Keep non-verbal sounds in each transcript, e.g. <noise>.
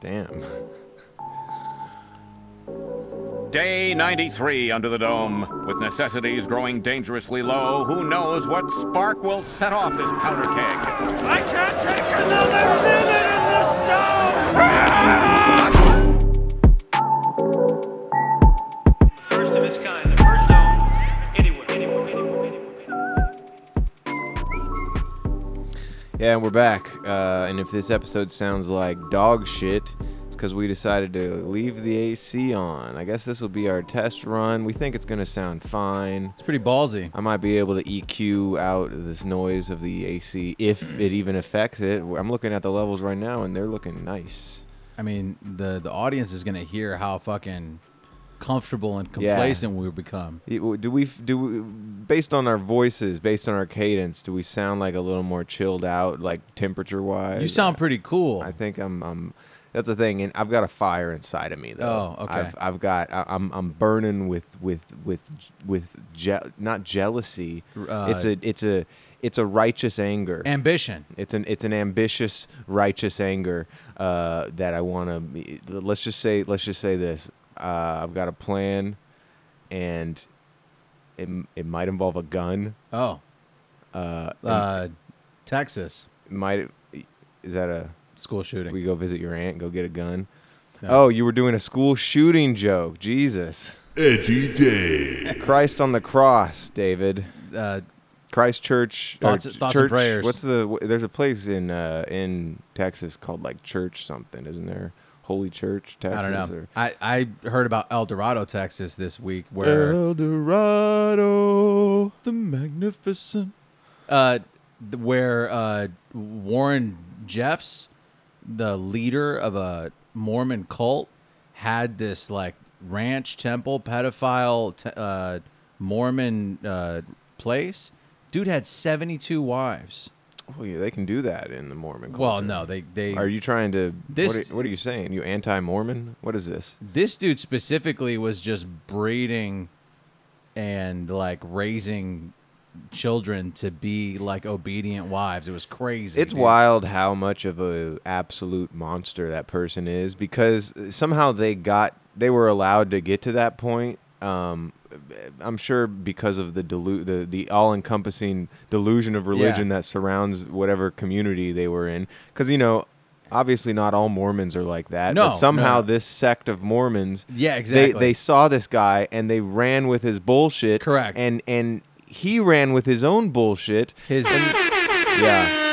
Damn. Day 93 under the dome. With necessities growing dangerously low, who knows what spark will set off this powder keg? I can't take another minute in the <laughs> Yeah, and we're back. Uh, and if this episode sounds like dog shit, it's because we decided to leave the AC on. I guess this will be our test run. We think it's going to sound fine. It's pretty ballsy. I might be able to EQ out this noise of the AC if it even affects it. I'm looking at the levels right now, and they're looking nice. I mean, the the audience is gonna hear how fucking comfortable and complacent we've become. Do we do we, based on our voices, based on our cadence, do we sound like a little more chilled out, like temperature wise? You sound pretty cool. I think I'm. I'm that's the thing, and I've got a fire inside of me, though. Oh, okay. I've, I've got. I, I'm. I'm burning with with with with je- not jealousy. Uh, it's a. It's a. It's a righteous anger. Ambition. It's an it's an ambitious, righteous anger uh, that I want to. Let's just say let's just say this. Uh, I've got a plan, and it it might involve a gun. Oh, Uh, uh, Texas might is that a school shooting. we go visit your aunt, go get a gun? No. Oh, you were doing a school shooting joke. Jesus, Edgy Day. Christ on the cross, David. uh, Christ Church. or Thoughts- ch- thoughts and prayers. What's the? There's a place in uh, in Texas called like Church something, isn't there? Holy Church, Texas. I don't know. Or, I, I heard about Eldorado, Texas this week where El Dorado. the magnificent uh where uh Warren Jeffs the leader of a Mormon cult had this like ranch temple pedophile te- uh Mormon uh place dude had 72 wives Oh, yeah, they can do that in the Mormon culture. well no they they Are you trying to? This- what, are, what are you saying? You anti-Mormon? What is this? this dude specifically was just breeding and like raising children to be like obedient wives it was crazy It's dude. wild how much of a absolute monster that person is because somehow they got they were allowed to get to that point. Um, I'm sure because of the delu- the the all encompassing delusion of religion Yeah. that surrounds whatever community they were in. Because you know, obviously not all Mormons are like that. No, but somehow no. this sect of Mormons, Yeah, exactly. They they saw this guy and they ran with his bullshit. Correct. And and he ran with his own bullshit. his Yeah.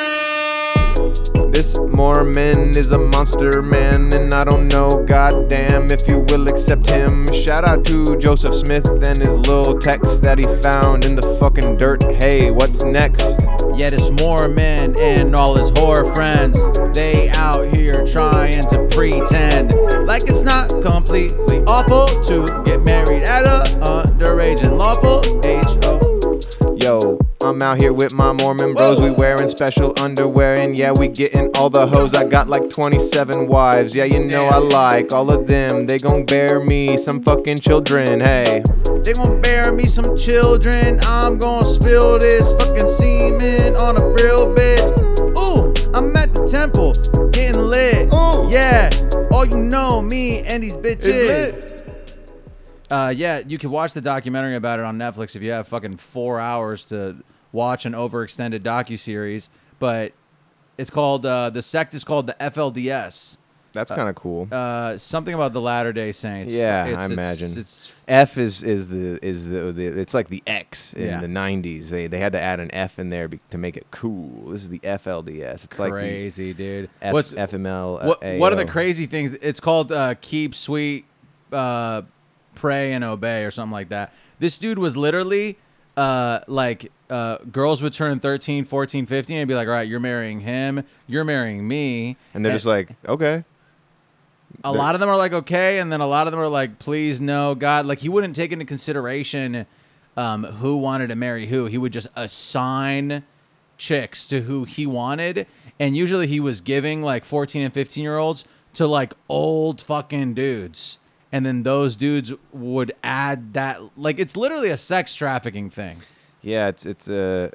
This Mormon is a monster man, and I don't know, goddamn, if you will accept him. Shout out to Joseph Smith and his little text that he found in the fucking dirt. Hey, what's next? Yet it's Mormon and all his whore friends. They out here trying to pretend like it's not completely awful to get married at a underage and lawful age. Oh, Yo, I'm out here with my Mormon bros. We wearing special underwear, and yeah, we getting all the hoes. I got like 27 wives. Yeah, you know I like all of them. They gon' bear me some fucking children. Hey. they gon' bear me some children. I'm gonna spill this fucking semen on a real bitch. Ooh, I'm at the temple getting lit. Ooh. yeah. All you know, me and these bitches. Uh, yeah, you can watch the documentary about it on Netflix if you have fucking four hours to watch an overextended docu series. But it's called uh, the sect is called the FLDS. That's kind of cool. Uh, something about the Latter Day Saints. Yeah, it's, I it's- imagine. it's F is is the is the, the it's like the X in Yeah. the '90s. They they had to add an F in there be, to make it cool. This is the FLDS. It's like crazy, dude. F, What's FML. what? What are the crazy things? It's called uh, keep sweet, uh, pray and obey, or something like that. This dude was literally uh, like uh, girls would turn 13, 14, 15 and be like, all right, you're marrying him, you're marrying me. And they're just like, okay, a lot of them are like, okay. And then a lot of them are like, please, no, God. Like, he wouldn't take into consideration um, who wanted to marry who. He would just assign chicks to who he wanted. And usually he was giving like 14 and 15 year olds to like old fucking dudes. And then those dudes would add that. Like, it's literally a sex trafficking thing. yeah, it's it's a.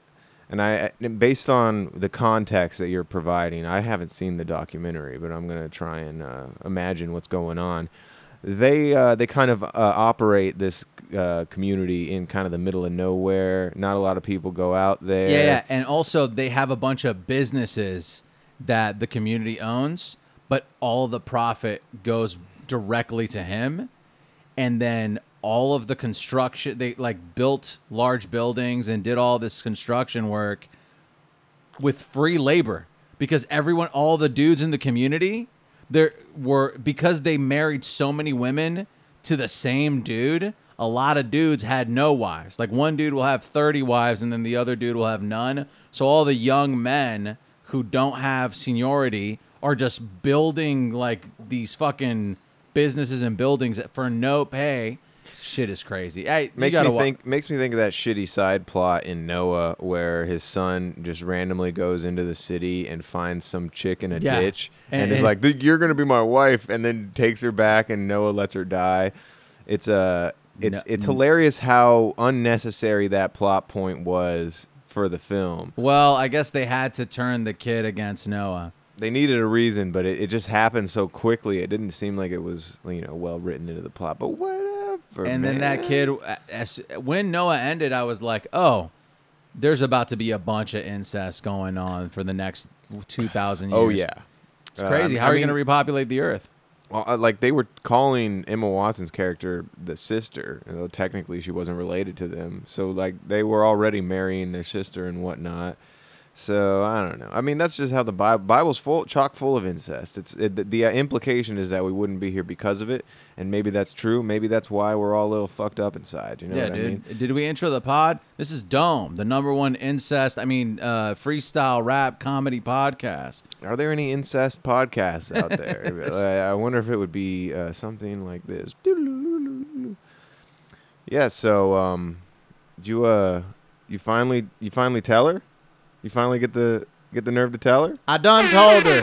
And I, based on the context that you're providing, I haven't seen the documentary, but I'm gonna try and uh, imagine what's going on. They uh, they kind of uh, operate this uh, community in kind of the middle of nowhere. Not a lot of people go out there. Yeah, yeah, and also they have a bunch of businesses that the community owns, but all the profit goes directly to him, and then all of the construction they like built large buildings and did all this construction work with free labor. Because everyone all the dudes in the community there were because they married so many women to the same dude a lot of dudes had no wives. Like one dude will have 30 wives and then the other dude will have none. So all the young men who don't have seniority are just building like these fucking businesses and buildings for no pay shit is crazy hey, makes me think makes me think of that shitty side plot in Noah where his son just randomly goes into the city and finds some chick in a Yeah. ditch and, And- is like you're gonna be my wife and then takes her back and Noah lets her die. It's uh, it's No- it's hilarious how unnecessary that plot point was for the film. well i guess they had to turn the kid against noah They needed a reason, but it, it just happened so quickly. It didn't seem like it was you know well written into the plot. But whatever. and then that kid as, when noah ended i was like oh there's about to be a bunch of incest going on for the next 2000 years Oh yeah. it's crazy Uh, how I are you going to repopulate the earth Well, like they were calling Emma Watson's character the sister, though technically she wasn't related to them. So like they were already marrying their sister and whatnot. So I don't know. I mean, that's just how the Bible, Bible's full, chock full of incest. It's it, the, the uh, implication is that we wouldn't be here because of it, and maybe that's true. Maybe that's why we're all a little fucked up inside. You know yeah what dude I mean? did we intro the pod this is dome the number one incest i mean uh freestyle rap comedy podcast Are there any incest podcasts out there? <laughs> I I wonder if it would be uh, something like this. Yeah. So, um, you uh, you finally you finally tell her? You finally get the get the nerve to tell her? i done told her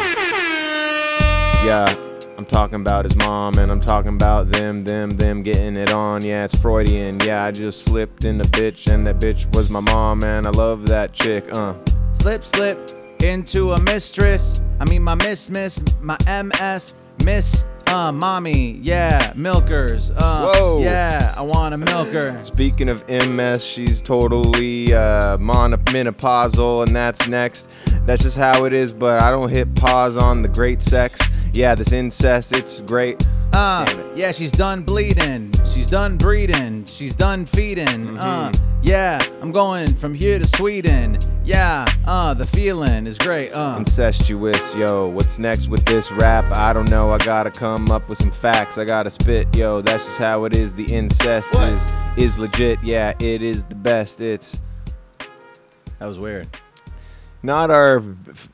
Yeah. I'm talking about his mom, and I'm talking about them, them, them getting it on. Yeah, it's Freudian. Yeah, I just slipped in the bitch, and that bitch was my mom, and I love that chick. Uh. slip slip into a mistress i mean my miss miss my ms miss uh mommy yeah milkers uh Whoa. yeah i want a milker Speaking of MS, she's totally uh, menopausal, and that's next. That's just how it is, but I don't hit pause on the great sex. Yeah, this incest, it's great. Uh, yeah, she's done bleeding. She's done breeding. She's done feeding. Uh, yeah, I'm going from here to Sweden. Yeah, uh, the feeling is great. Uh, Incestuous, yo. What's next with this rap? I don't know. I gotta come up with some facts. I gotta spit, yo. That's just how it is. The incest What? is is legit. Yeah, it is the best. It's that was weird. not our f-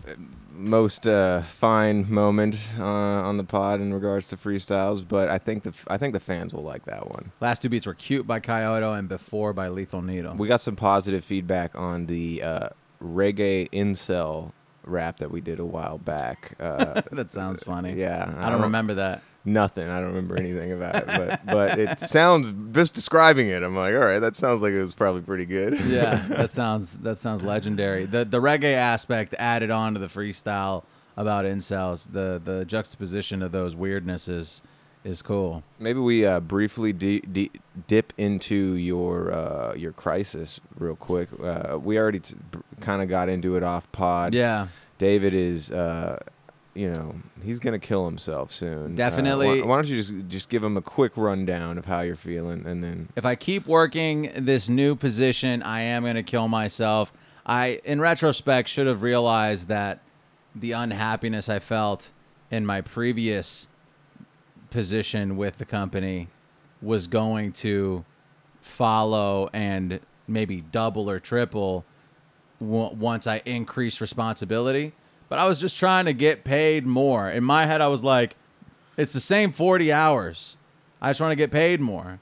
most uh, fine moment uh, on the pod in regards to freestyles, but I think the I think the fans will like that one. Last two beats were cute by Kyoto and before by Lethal Needle. We got some positive feedback on the uh, reggae incel rap that we did a while back. Uh, <laughs> that sounds funny. yeah, I don't remember that. Nothing. I don't remember anything about it, but but it <laughs> sounds just describing it. I'm like, all right, that sounds like it was probably pretty good. Yeah, that <laughs> sounds that sounds legendary. The the reggae aspect added on to the freestyle about incels. The the juxtaposition of those weirdnesses is cool. Maybe we uh, briefly di- di- dip into your uh, your crisis real quick. Uh, we already t- kind of got into it off pod. Yeah. David is, uh, you know, he's gonna kill himself soon. Uh, Definitely. why, why don't you just just give him a quick rundown of how you're feeling, and then if I keep working this new position, I am going to kill myself. I, in retrospect, should have realized that the unhappiness I felt in my previous position with the company was going to follow and maybe double or triple w- once I increased responsibility. But I was just trying to get paid more. In my head, I was like, it's the same 40 hours. I just want to get paid more.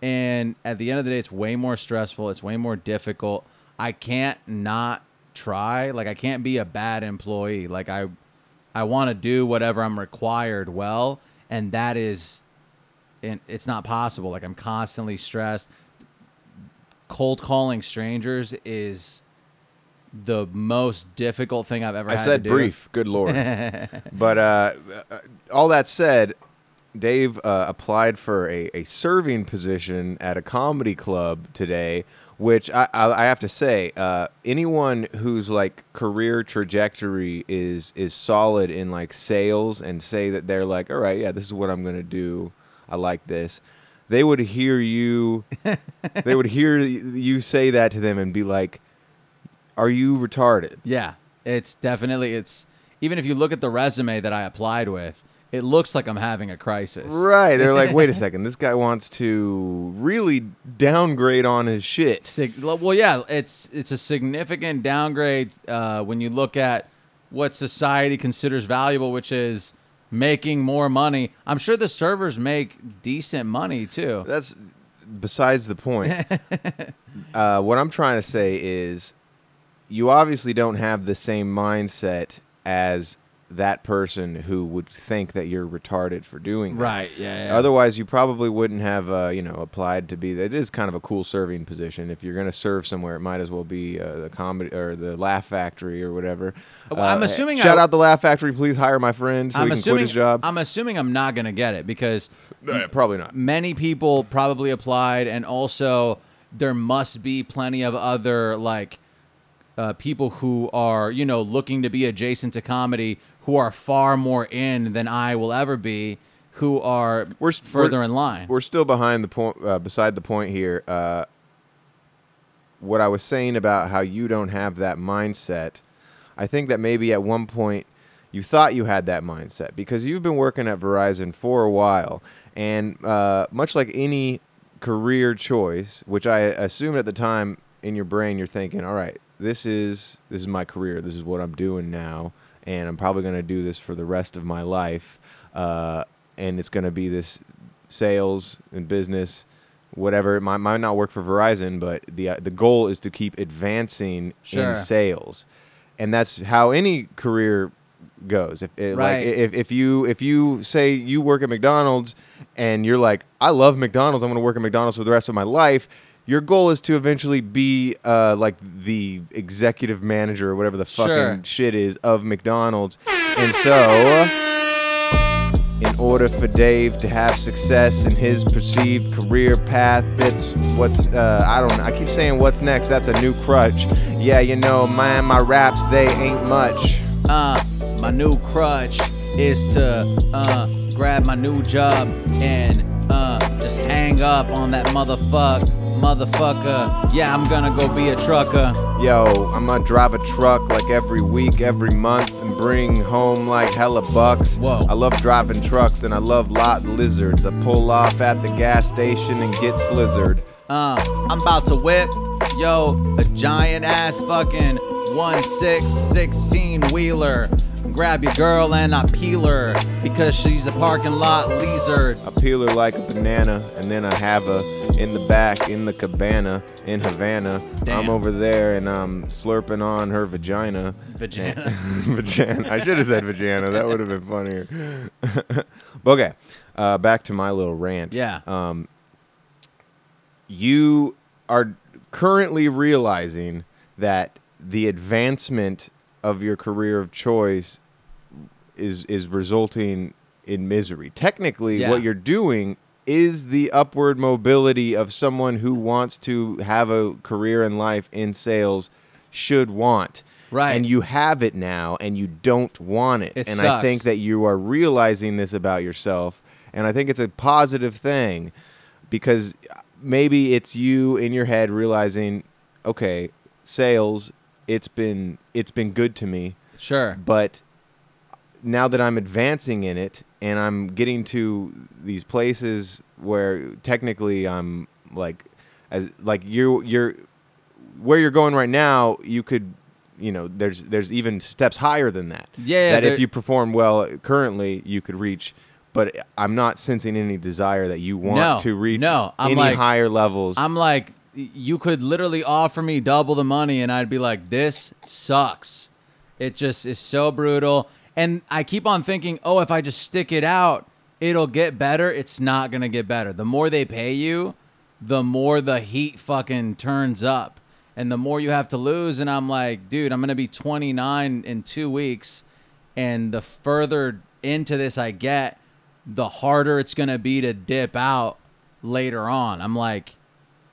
And at the end of the day, it's way more stressful. It's way more difficult. I can't not try. Like I can't be a bad employee. Like I I want to do whatever I'm required well, and that is and it's not possible. Like I'm constantly stressed. Cold calling strangers is the most difficult thing I've ever I had said to do. brief. Good lord. <laughs> but uh, uh, all that said, Dave uh, applied for a, a serving position at a comedy club today, which I, I, I have to say, uh, anyone whose like career trajectory is is solid in like sales and say that they're like, all right, yeah, this is what I'm gonna do. I like this. They would hear you. <laughs> they would hear you say that to them and be like, "Are you retarded?" Yeah, it's definitely it's even if you look at the resume that I applied with, it looks like I'm having a crisis. Right. They're like, wait a <laughs> second, this guy wants to really downgrade on his shit. Sig- well, yeah, it's it's a significant downgrade uh, when you look at what society considers valuable, which is making more money. I'm sure the servers make decent money too. That's besides the point. <laughs> uh, what I'm trying to say is you obviously don't have the same mindset as that person who would think that you're retarded for doing that. Right, yeah, yeah. Otherwise, you probably wouldn't have, uh, you know, applied to be. It is kind of a cool serving position. If you're going to serve somewhere, it might as well be uh, the comedy or the Laugh Factory or whatever. Well, I'm Uh, assuming Shout out the Laugh Factory. Please hire my friend so I'm he can assuming quit his job. I'm assuming I'm not gonna get it because Uh, probably not. many people probably applied, and also there must be plenty of other like uh, people who are you know looking to be adjacent to comedy who are far more in than I will ever be, who are We're further we're- in line. We're still behind the point, uh, beside the point here. Uh, what I was saying about how you don't have that mindset, I think that maybe at one point you thought you had that mindset because you've been working at Verizon for a while, and uh, much like any career choice, which I assumed at the time in your brain, you're thinking, all right, this is this is my career, this is what I'm doing now, and I'm probably going to do this for the rest of my life, uh, and it's going to be this sales and business whatever it might, might not work for Verizon, but the uh, the goal is to keep advancing Sure. in sales, and that's how any career goes. If it, Right. like if, if you if you say you work at McDonald's and you're like I love McDonald's, I'm going to work at McDonald's for the rest of my life. Your goal is to eventually be uh, like the executive manager or whatever the fucking Sure. shit is of McDonald's, and so in order for Dave to have success in his perceived career path, it's what's uh, I don't know. I keep saying what's next. That's a new crutch. Yeah, you know, man, my raps they ain't much. uh, my new crutch is to uh, grab my new job and uh, just hang up on that motherfuck, motherfucker. Yeah, I'm gonna go be a trucker. Yo, I'm gonna drive a truck like every week, every month, and bring home like hella bucks. Whoa. I love driving trucks and I love lot lizards. I pull off at the gas station and get slizzard. Uh, I'm about to whip, yo, a giant ass fucking one six sixteen wheeler. Grab your girl and I peel her because she's a parking lot lizard. I peel her like a banana, and then I have her in the back in the cabana in Havana. Damn. I'm over there and I'm slurping on her vagina. Vagina. <laughs> vagina. I should have said vagina. That would have been funnier. <laughs> okay, uh, back to my little rant. Yeah. Um, you are currently realizing that the advancement of your career of choice is is resulting in misery. Technically, Yeah. what you're doing is the upward mobility of someone who wants to have a career in life in sales should want. Right. And you have it now and you don't want it. It and I think that you are realizing this about yourself and I think it's a positive thing because maybe it's you in your head realizing okay, sales it's been it's been good to me. Sure. but now that I'm advancing in it and I'm getting to these places where technically I'm like as like you you're where you're going right now you could you know there's there's even steps higher than that. Yeah, that if you perform well currently you could reach but I'm not sensing any desire that you want No, to reach no, I'm any like- higher levels. I'm like, you could literally offer me double the money, and I'd be like, this sucks. It just is so brutal. And I keep on thinking, oh, if I just stick it out, it'll get better. It's not going to get better. The more they pay you, the more the heat fucking turns up. and the more you have to lose. And I'm like, dude, I'm gonna be 29 in two weeks, and the further into this I get, the harder it's gonna be to dip out later on. I'm like,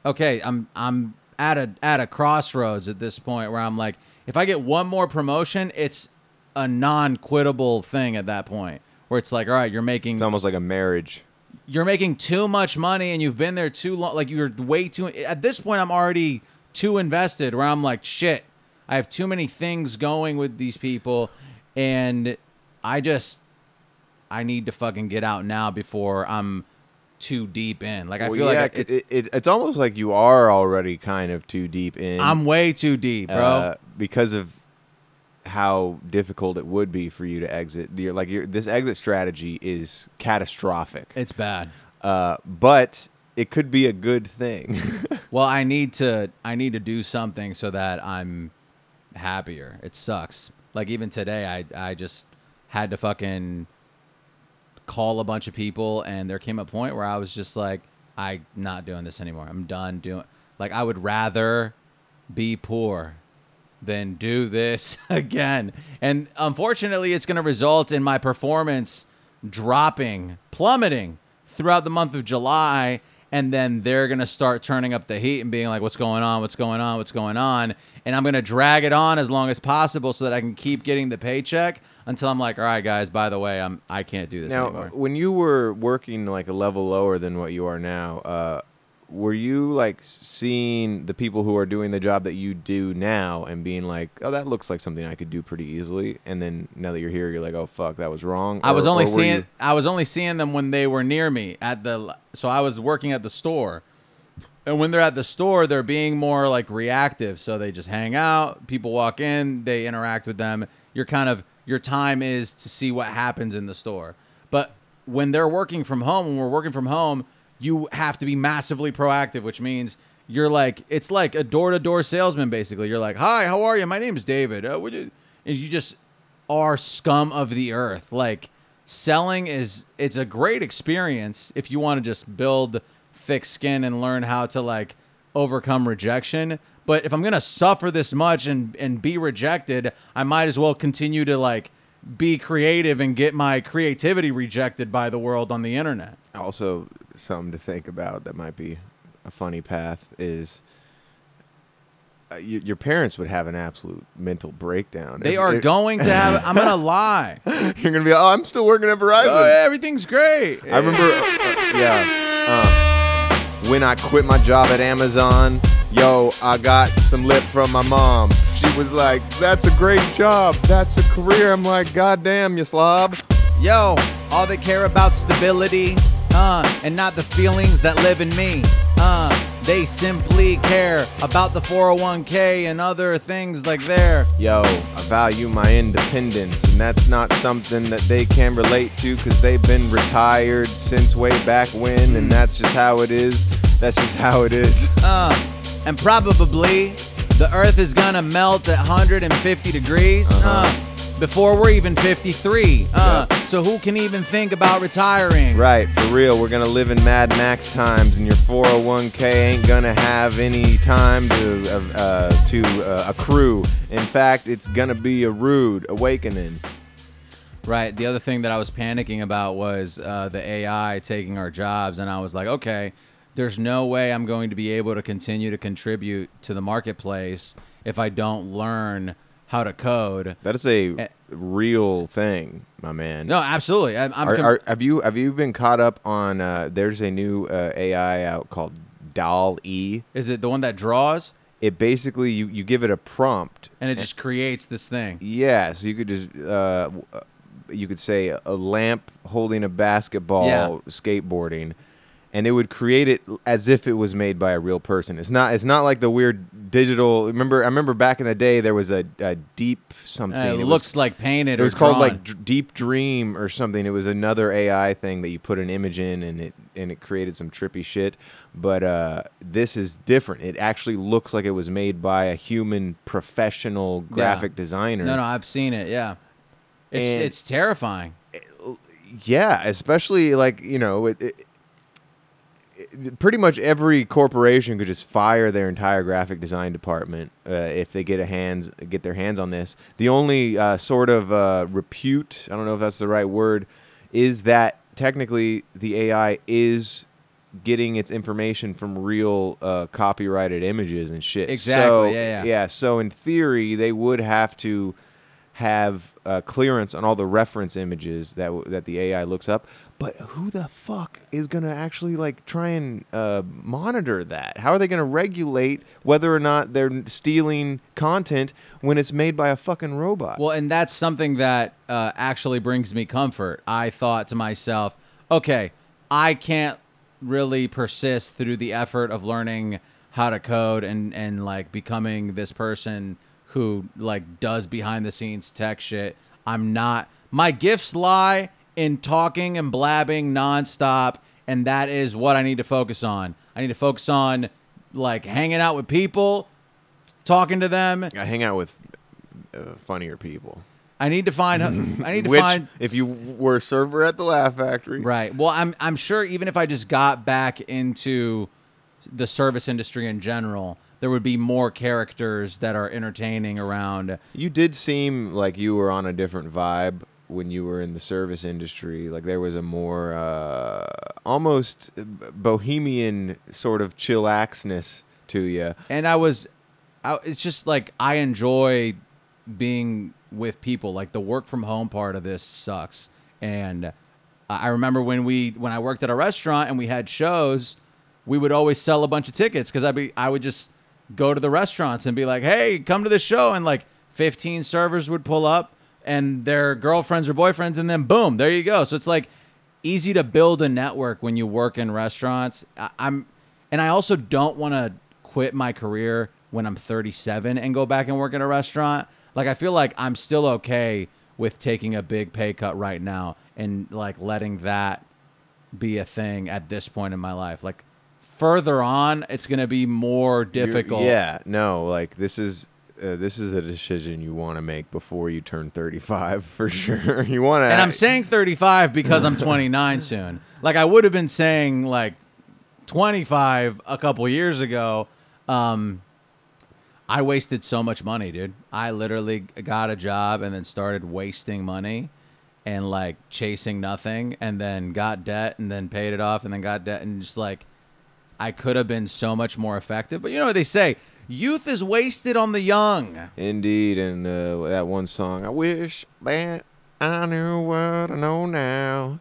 okay, I'm I'm at a at a crossroads at this point where I'm like, if I get one more promotion, it's a non-quittable thing at that point. Where it's like, all right, you're making It's almost like a marriage. you're making too much money and you've been there too long. Like you're way too. At this point, I'm already too invested. Where I'm like, shit, I have too many things going with these people, and I just, I need to fucking get out now before I'm too deep in. Like I Well, feel yeah, like it's, it, it, it's almost like you are already kind of too deep in. I'm way too deep, bro. uh, because of how difficult it would be for you to exit. You're, like your this exit strategy is catastrophic. it's bad. Uh, but it could be a good thing. <laughs> Well, I need to I need to do something so that I'm happier. It sucks. Like even today I I just had to fucking call a bunch of people and there came a point where I was just like I not doing this anymore. I'm done doing like I would rather be poor than do this <laughs> again. And unfortunately, it's going to result in my performance dropping, plummeting throughout the month of July. And then they're going to start turning up the heat and being like, what's going on? What's going on? What's going on? And I'm going to drag it on as long as possible so that I can keep getting the paycheck until I'm like, all right, guys, by the way, I'm, I can't do this now, anymore. when you were working like a level lower than what you are now, uh, were you like seeing the people who are doing the job that you do now and being like, "Oh, that looks like something I could do pretty easily," and then now that you're here, you're like, "Oh, fuck, that was wrong." I was Or- only or seeing you- I was only seeing them when they were near me at the so I was working at the store. And when they're at the store, they're being more like reactive. So they just hang out, people walk in, they interact with them. You're kind of your time is to see what happens in the store. But when they're working from home, when we're working from home, you have to be massively proactive, which means you're like it's like a door-to-door salesman basically. You're like, "Hi, how are you? My name is David." Uh, would you and you just are scum of the earth. Like selling is it's a great experience if you want to just build thick skin and learn how to like overcome rejection. But if I'm gonna suffer this much and and be rejected, I might as well continue to like be creative and get my creativity rejected by the world on the internet. also something to think about that might be a funny path is. Uh, y- your parents would have an absolute mental breakdown. They If- are if- going to have. I'm gonna <laughs> lie. You're gonna be. Oh, I'm still working at Verizon. Oh, yeah, everything's great. I remember, uh, yeah, uh, when I quit my job at Amazon, yo, I got some lip from my mom. She was like, "That's a great job. That's a career." I'm like, "God damn, you slob." Yo, all they care about stability, uh, and not the feelings that live in me. Uh, they simply care about the 401k and other things like there. Yo, I value my independence, and that's not something that they can relate to because they've been retired since way back when, and that's just how it is. That's just how it is. Uh, and probably the earth is gonna melt at 150 degrees. uh before we're even 53. Uh, so who can even think about retiring? Right, for real, we're gonna live in Mad Max times, and your 401k ain't gonna have any time to uh, uh, to uh, accrue. In fact, it's gonna be a rude awakening. Right. The other thing that I was panicking about was uh, the AI taking our jobs, and I was like, okay, there's no way I'm going to be able to continue to contribute to the marketplace if I don't learn how to code. That is a real thing, my man. No, absolutely. I'm. I'm Are, com- are, have you have you been caught up on? Uh, there's a new uh, AI out called Doll E. is it the one that draws It basically you, you give it a prompt and it just creates this thing? Yeah, so you could just uh, uh, you could say a lamp holding a basketball Yeah. skateboarding, and it would create it as if it was made by a real person. It's not. It's not like the weird digital. Remember, I remember back in the day there was a, a deep something. Uh, it, was- looks like painted. It was or called like Dr- Deep Dream or something. It was another AI thing that you put an image in and it and it created some trippy shit. But uh, this is different. It actually looks like it was made by a human professional graphic designer. No, no, I've seen it. Yeah, it's And- it's terrifying. Yeah, especially like you know, it, it, it- pretty much every corporation could just fire their entire graphic design department uh, if they get a hands get their hands on this. The only uh, sort of uh, repute, I don't know if that's the right word, is that technically the AI is getting its information from real uh, copyrighted images and shit. Exactly, So, yeah, yeah. So in theory, they would have to have uh, clearance on all the reference images that w- that the AI looks up. But who the fuck is gonna actually like try and uh, monitor that? How are they gonna regulate whether or not they're stealing content when it's made by a fucking robot? Well, and that's something that uh, actually brings me comfort. I thought to myself, okay, I can't really persist through the effort of learning how to code and and like becoming this person who like does behind the scenes tech shit. I'm not. My gifts lie in talking and blabbing nonstop, and that is what I need to focus on. I need to focus on like hanging out with people, talking to them. I hang out with uh, funnier people. I need to find. I need to Which, find. if you were a server at the Laugh Factory, Right. Well, I'm I'm sure even if I just got back into the service industry in general, there would be more characters that are entertaining around. You did seem like you were on a different vibe when you were in the service industry. Like there was a more uh, almost bohemian sort of chillaxness to you. And I was I, it's just like I enjoy being with people. Like the work from home part of this sucks. And I remember when we when I worked at a restaurant and we had shows, we would always sell a bunch of tickets because I'd be I would just go to the restaurants and be like, "Hey, come to the show," and like 15 servers would pull up and their girlfriends or boyfriends, and then boom, there you go. So it's like easy to build a network when you work in restaurants. I, I'm, and I also don't want to quit my career when I'm 37 and go back and work in a restaurant. Like I feel like I'm still okay with taking a big pay cut right now and like letting that be a thing at this point in my life. Like further on, it's gonna be more You're- difficult. yeah, no, like this is uh, this is a decision you want to make before you turn 35 <laughs> for sure. you want to And I'm saying 35 because I'm 29 <laughs> soon. Like I would have been saying like 25 a couple years ago. Um, I wasted so much money, dude. I literally got a job and then started wasting money and like chasing nothing and then got debt and then paid it off and then got debt and just like I could have been so much more effective. But you know what they say? Youth is wasted on the young. Indeed, and uh, that one song, I wish that I knew what I know now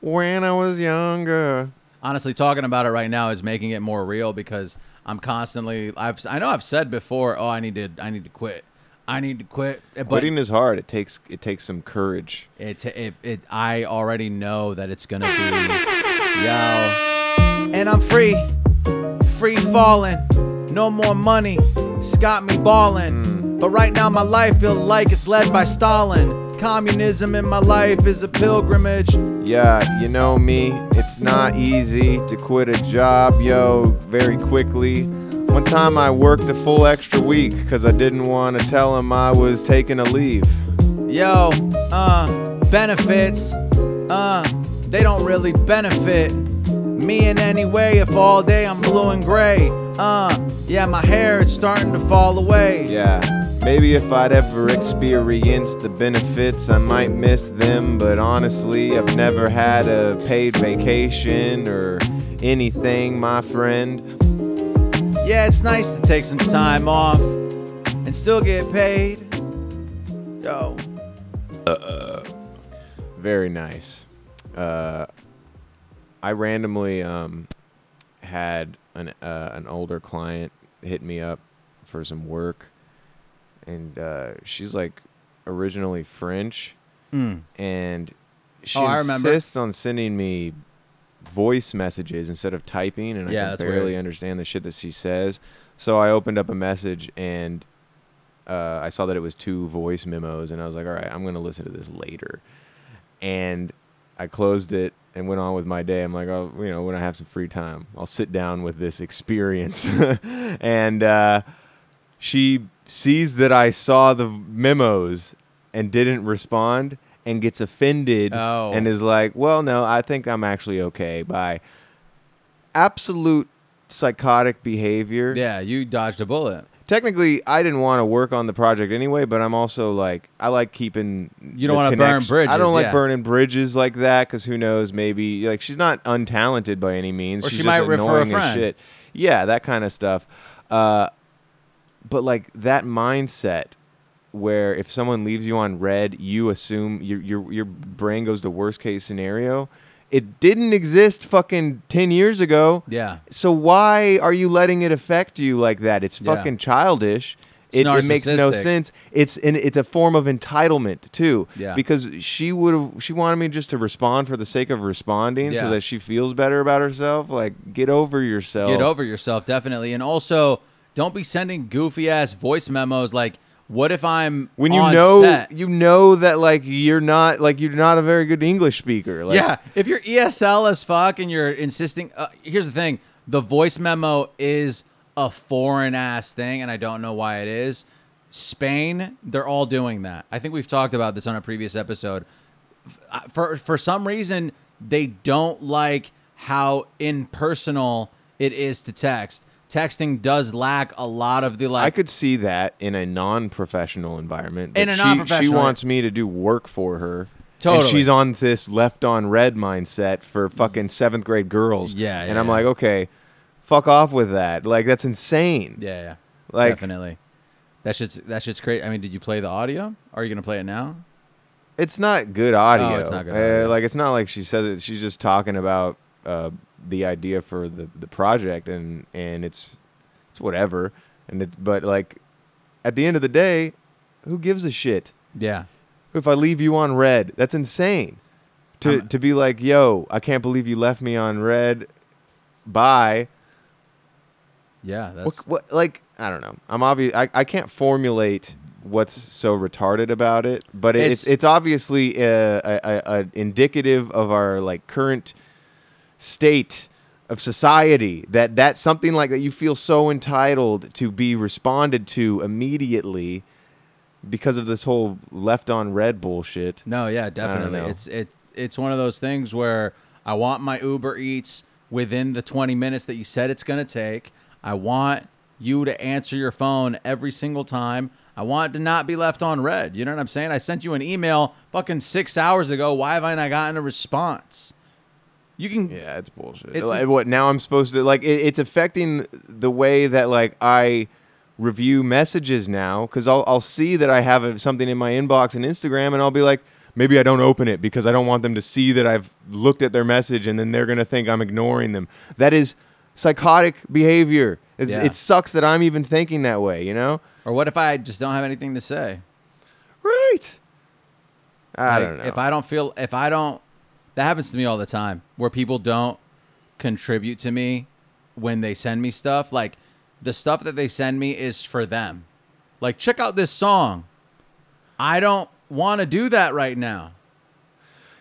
when I was younger. honestly talking about it right now is making it more real because I'm constantly I've I know I've said before, oh I need to I need to quit. I need to quit. But Quitting is hard. It takes it takes some courage. it, it it I already know that it's gonna be yo. And I'm free. Free falling. No more money. It's got me balling. But right now my life feels like it's led by Stalin. Communism in my life is a pilgrimage. Yeah, you know me. It's not easy to quit a job, yo, very quickly. One time I worked a full extra week because I didn't want to tell him I was taking a leave. Yo, uh, benefits, uh, they don't really benefit me in any way if all day I'm blue and gray. Uh, yeah, my hair is starting to fall away. Yeah, maybe if I'd ever experienced the benefits, I might miss them. But honestly, I've never had a paid vacation or anything, my friend. Yeah, it's nice to take some time off and still get paid. Yo, Uh, uh. Very nice. Uh, I randomly um, had an uh, an older client hit me up for some work, and uh, she's like originally French, and she Oh, insists on sending me voice messages instead of typing, and Yeah, I can barely weird. understand the shit that she says. So I opened up a message and uh, I saw that it was two voice memos, and I was like, all right, I'm gonna listen to this later. And I closed it and went on with my day. I'm like, oh, you know, when I have some free time, I'll sit down with this experience. <laughs> and uh, she sees that I saw the memos and didn't respond and gets offended Oh. and is like, well, no, I think I'm actually okay. By absolute psychotic behavior. Yeah, you dodged a bullet. Technically, I didn't want to work on the project anyway, but I'm also like, I like keeping. You don't wanna burn bridges. I don't bridges, like yeah. burning bridges like that because who knows? Maybe like she's not untalented by any means. Or she's she just might refer a friend. Shit. Yeah, that kind of stuff. Uh, but like that mindset where if someone leaves you on red, you assume your your your brain goes to worst case scenario. It didn't exist fucking ten years ago. Yeah. So why are you letting it affect you like that? It's Yeah. fucking childish. It, it makes no narcissistic. sense. It's and it's a form of entitlement too. Yeah. Because she would have she wanted me just to respond for the sake of responding Yeah. so that she feels better about herself. Like get over yourself. Get over yourself, definitely. And also, don't be sending goofy ass voice memos like, what if I'm when you know set? you know that like you're not like you're not a very good English speaker. Like, yeah, if you're ESL as fuck and you're insisting, uh, here's the thing: the voice memo is a foreign ass thing, and I don't know why it is. Spain, they're all doing that. I think we've talked about this on a previous episode. Uh, For for some reason, they don't like how impersonal it is to text. Texting does lack a lot of the like. I could see that in a non-professional environment. In a she- non-professional- she wants me to do work for her. Totally. And she's on this left on red mindset for fucking seventh grade girls. Yeah, yeah And I'm yeah. like, okay, fuck off with that. Like that's insane. yeah, yeah, Like- definitely. That shit's that shit's crazy. I mean, did you play the audio? Are you gonna play it now? It's not good audio. Oh, it's not good Uh, like it's not like she says it. She's just talking about uh, the idea for the, the project, and and it's it's whatever. And it, but like at the end of the day, who gives a shit? Yeah. if I leave you on red. That's insane. To I'm- to be like, yo, I can't believe you left me on red. Bye. Yeah, that's what like I don't know. I'm obvious. I, I can't formulate what's so retarded about it, but it's It's- it's, obviously uh a, a, a indicative of our like current state of society that that's something like that you feel so entitled to be responded to immediately because of this whole left on red bullshit. no, yeah, definitely. It's it it's one of those things where I want my Uber Eats within the 20 minutes that you said it's gonna take. I want you to answer your phone every single time. I want to not be left on red. You know what I'm saying? I sent you an email fucking six hours ago. Why have I not gotten a response? You can Yeah, it's bullshit. It's like, what now? I'm supposed to like it, it's affecting the way that like I review messages now because I'll I'll see that I have a, something in my inbox and Instagram and I'll be like maybe I don't open it because I don't want them to see that I've looked at their message and then they're gonna think I'm ignoring them. That is psychotic behavior. It's, Yeah. It sucks that I'm even thinking that way. You know? or what if I just don't have anything to say? Right. I Like, don't know. If I don't feel, if I don't, that happens to me all the time where people don't contribute to me when they send me stuff. Like the stuff that they send me is for them. Like, check out this song. I don't want to do that right now.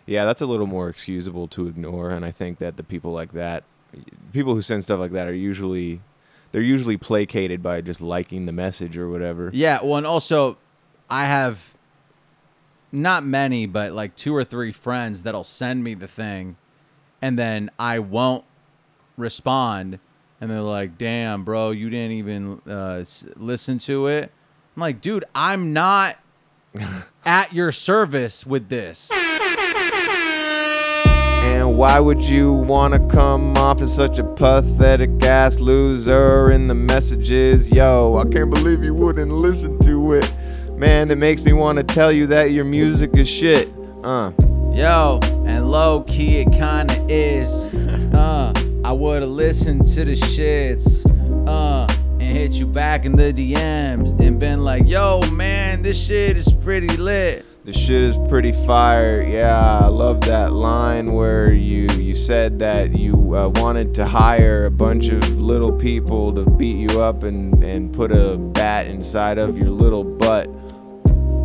Yeah, that's a little more excusable to ignore, and I think that the people like that, people who send stuff like that, are usually they're usually placated by just liking the message or whatever. Yeah. Well, and also, I have not many, but like two or three friends that'll send me the thing, and then I won't respond, and they're like, "Damn, bro, you didn't even uh, s- listen to it." I'm like, "Dude, I'm not <laughs> at your service with this." And why would you want to come off as such a pathetic ass loser in the messages? Yo, I can't believe you wouldn't listen to it. Man, it makes me want to tell you that your music is shit. Uh. Yo, and low key it kinda is. <laughs> Uh, I would've listened to the shits. Uh, and hit you back in the DMs and been like, yo, man, this shit is pretty lit. This shit is pretty fire. Yeah, I love that line where you you said that you uh, wanted to hire a bunch of little people to beat you up and and put a bat inside of your little butt.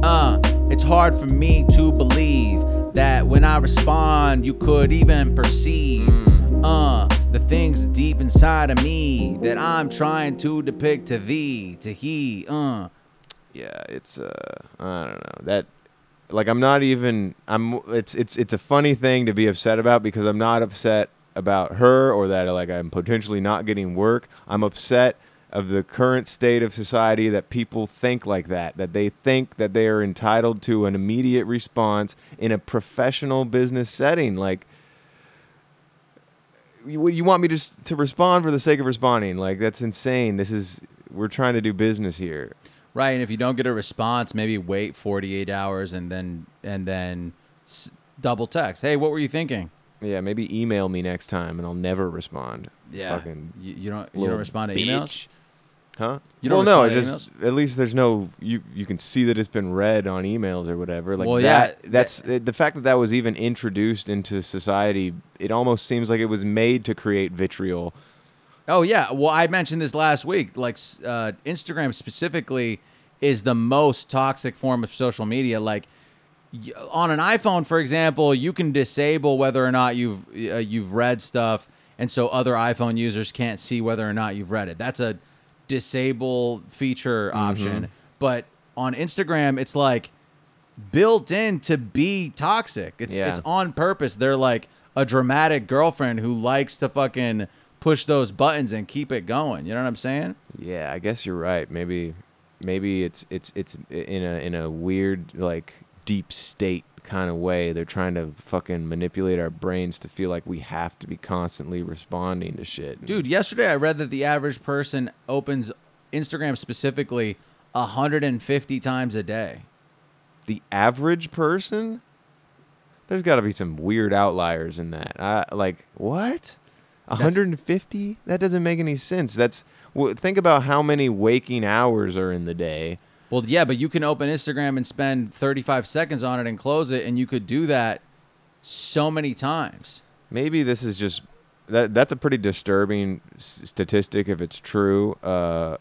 Uh, it's hard for me to believe that when I respond, you could even perceive. Uh, the things deep inside of me that I'm trying to depict to thee, to he. Uh, Yeah, it's uh I don't know. That like I'm not even I'm it's it's it's a funny thing to be upset about because I'm not upset about her or that like I'm potentially not getting work. I'm upset of the current state of society that people think like that, that they think that they are entitled to an immediate response in a professional business setting. Like, you, you want me just to respond for the sake of responding? Like, that's insane. This is, we're trying to do business here. Right, and if you don't get a response, maybe wait 48 hours and then and then s- double text. Hey, what were you thinking? Yeah, maybe email me next time and I'll never respond. Yeah, Fucking you, you don't you don't respond to bitch. emails. Huh? You well, don't no, it's to just at least there's no you. You can see that it's been read on emails or whatever. Like Well, that. yeah, That's uh, the fact that that was even introduced into society. It almost seems like it was made to create vitriol. Oh yeah, well I mentioned this last week. Like uh, Instagram specifically is the most toxic form of social media. Like on an iPhone, for example, you can disable whether or not you've uh, you've read stuff, and so other iPhone users can't see whether or not you've read it. That's a disable feature mm-hmm. option. But on Instagram, it's like built in to be toxic. It's Yeah. it's on purpose. They're like a dramatic girlfriend who likes to fucking push those buttons and keep it going. You know what I'm saying? Yeah, I guess you're right. Maybe, maybe it's it's it's in a in a weird like deep state kind of way. They're trying to fucking manipulate our brains to feel like we have to be constantly responding to shit. Dude, yesterday I read that the average person opens Instagram specifically 150 times a day. the average person there's got to be some weird outliers in that I, like what 150 that doesn't make any sense that's well, think about how many waking hours are in the day Well, yeah, but you can open Instagram and spend 35 seconds on it and close it, and you could do that so many times. maybe this is just that that's a pretty disturbing s- statistic if it's true uh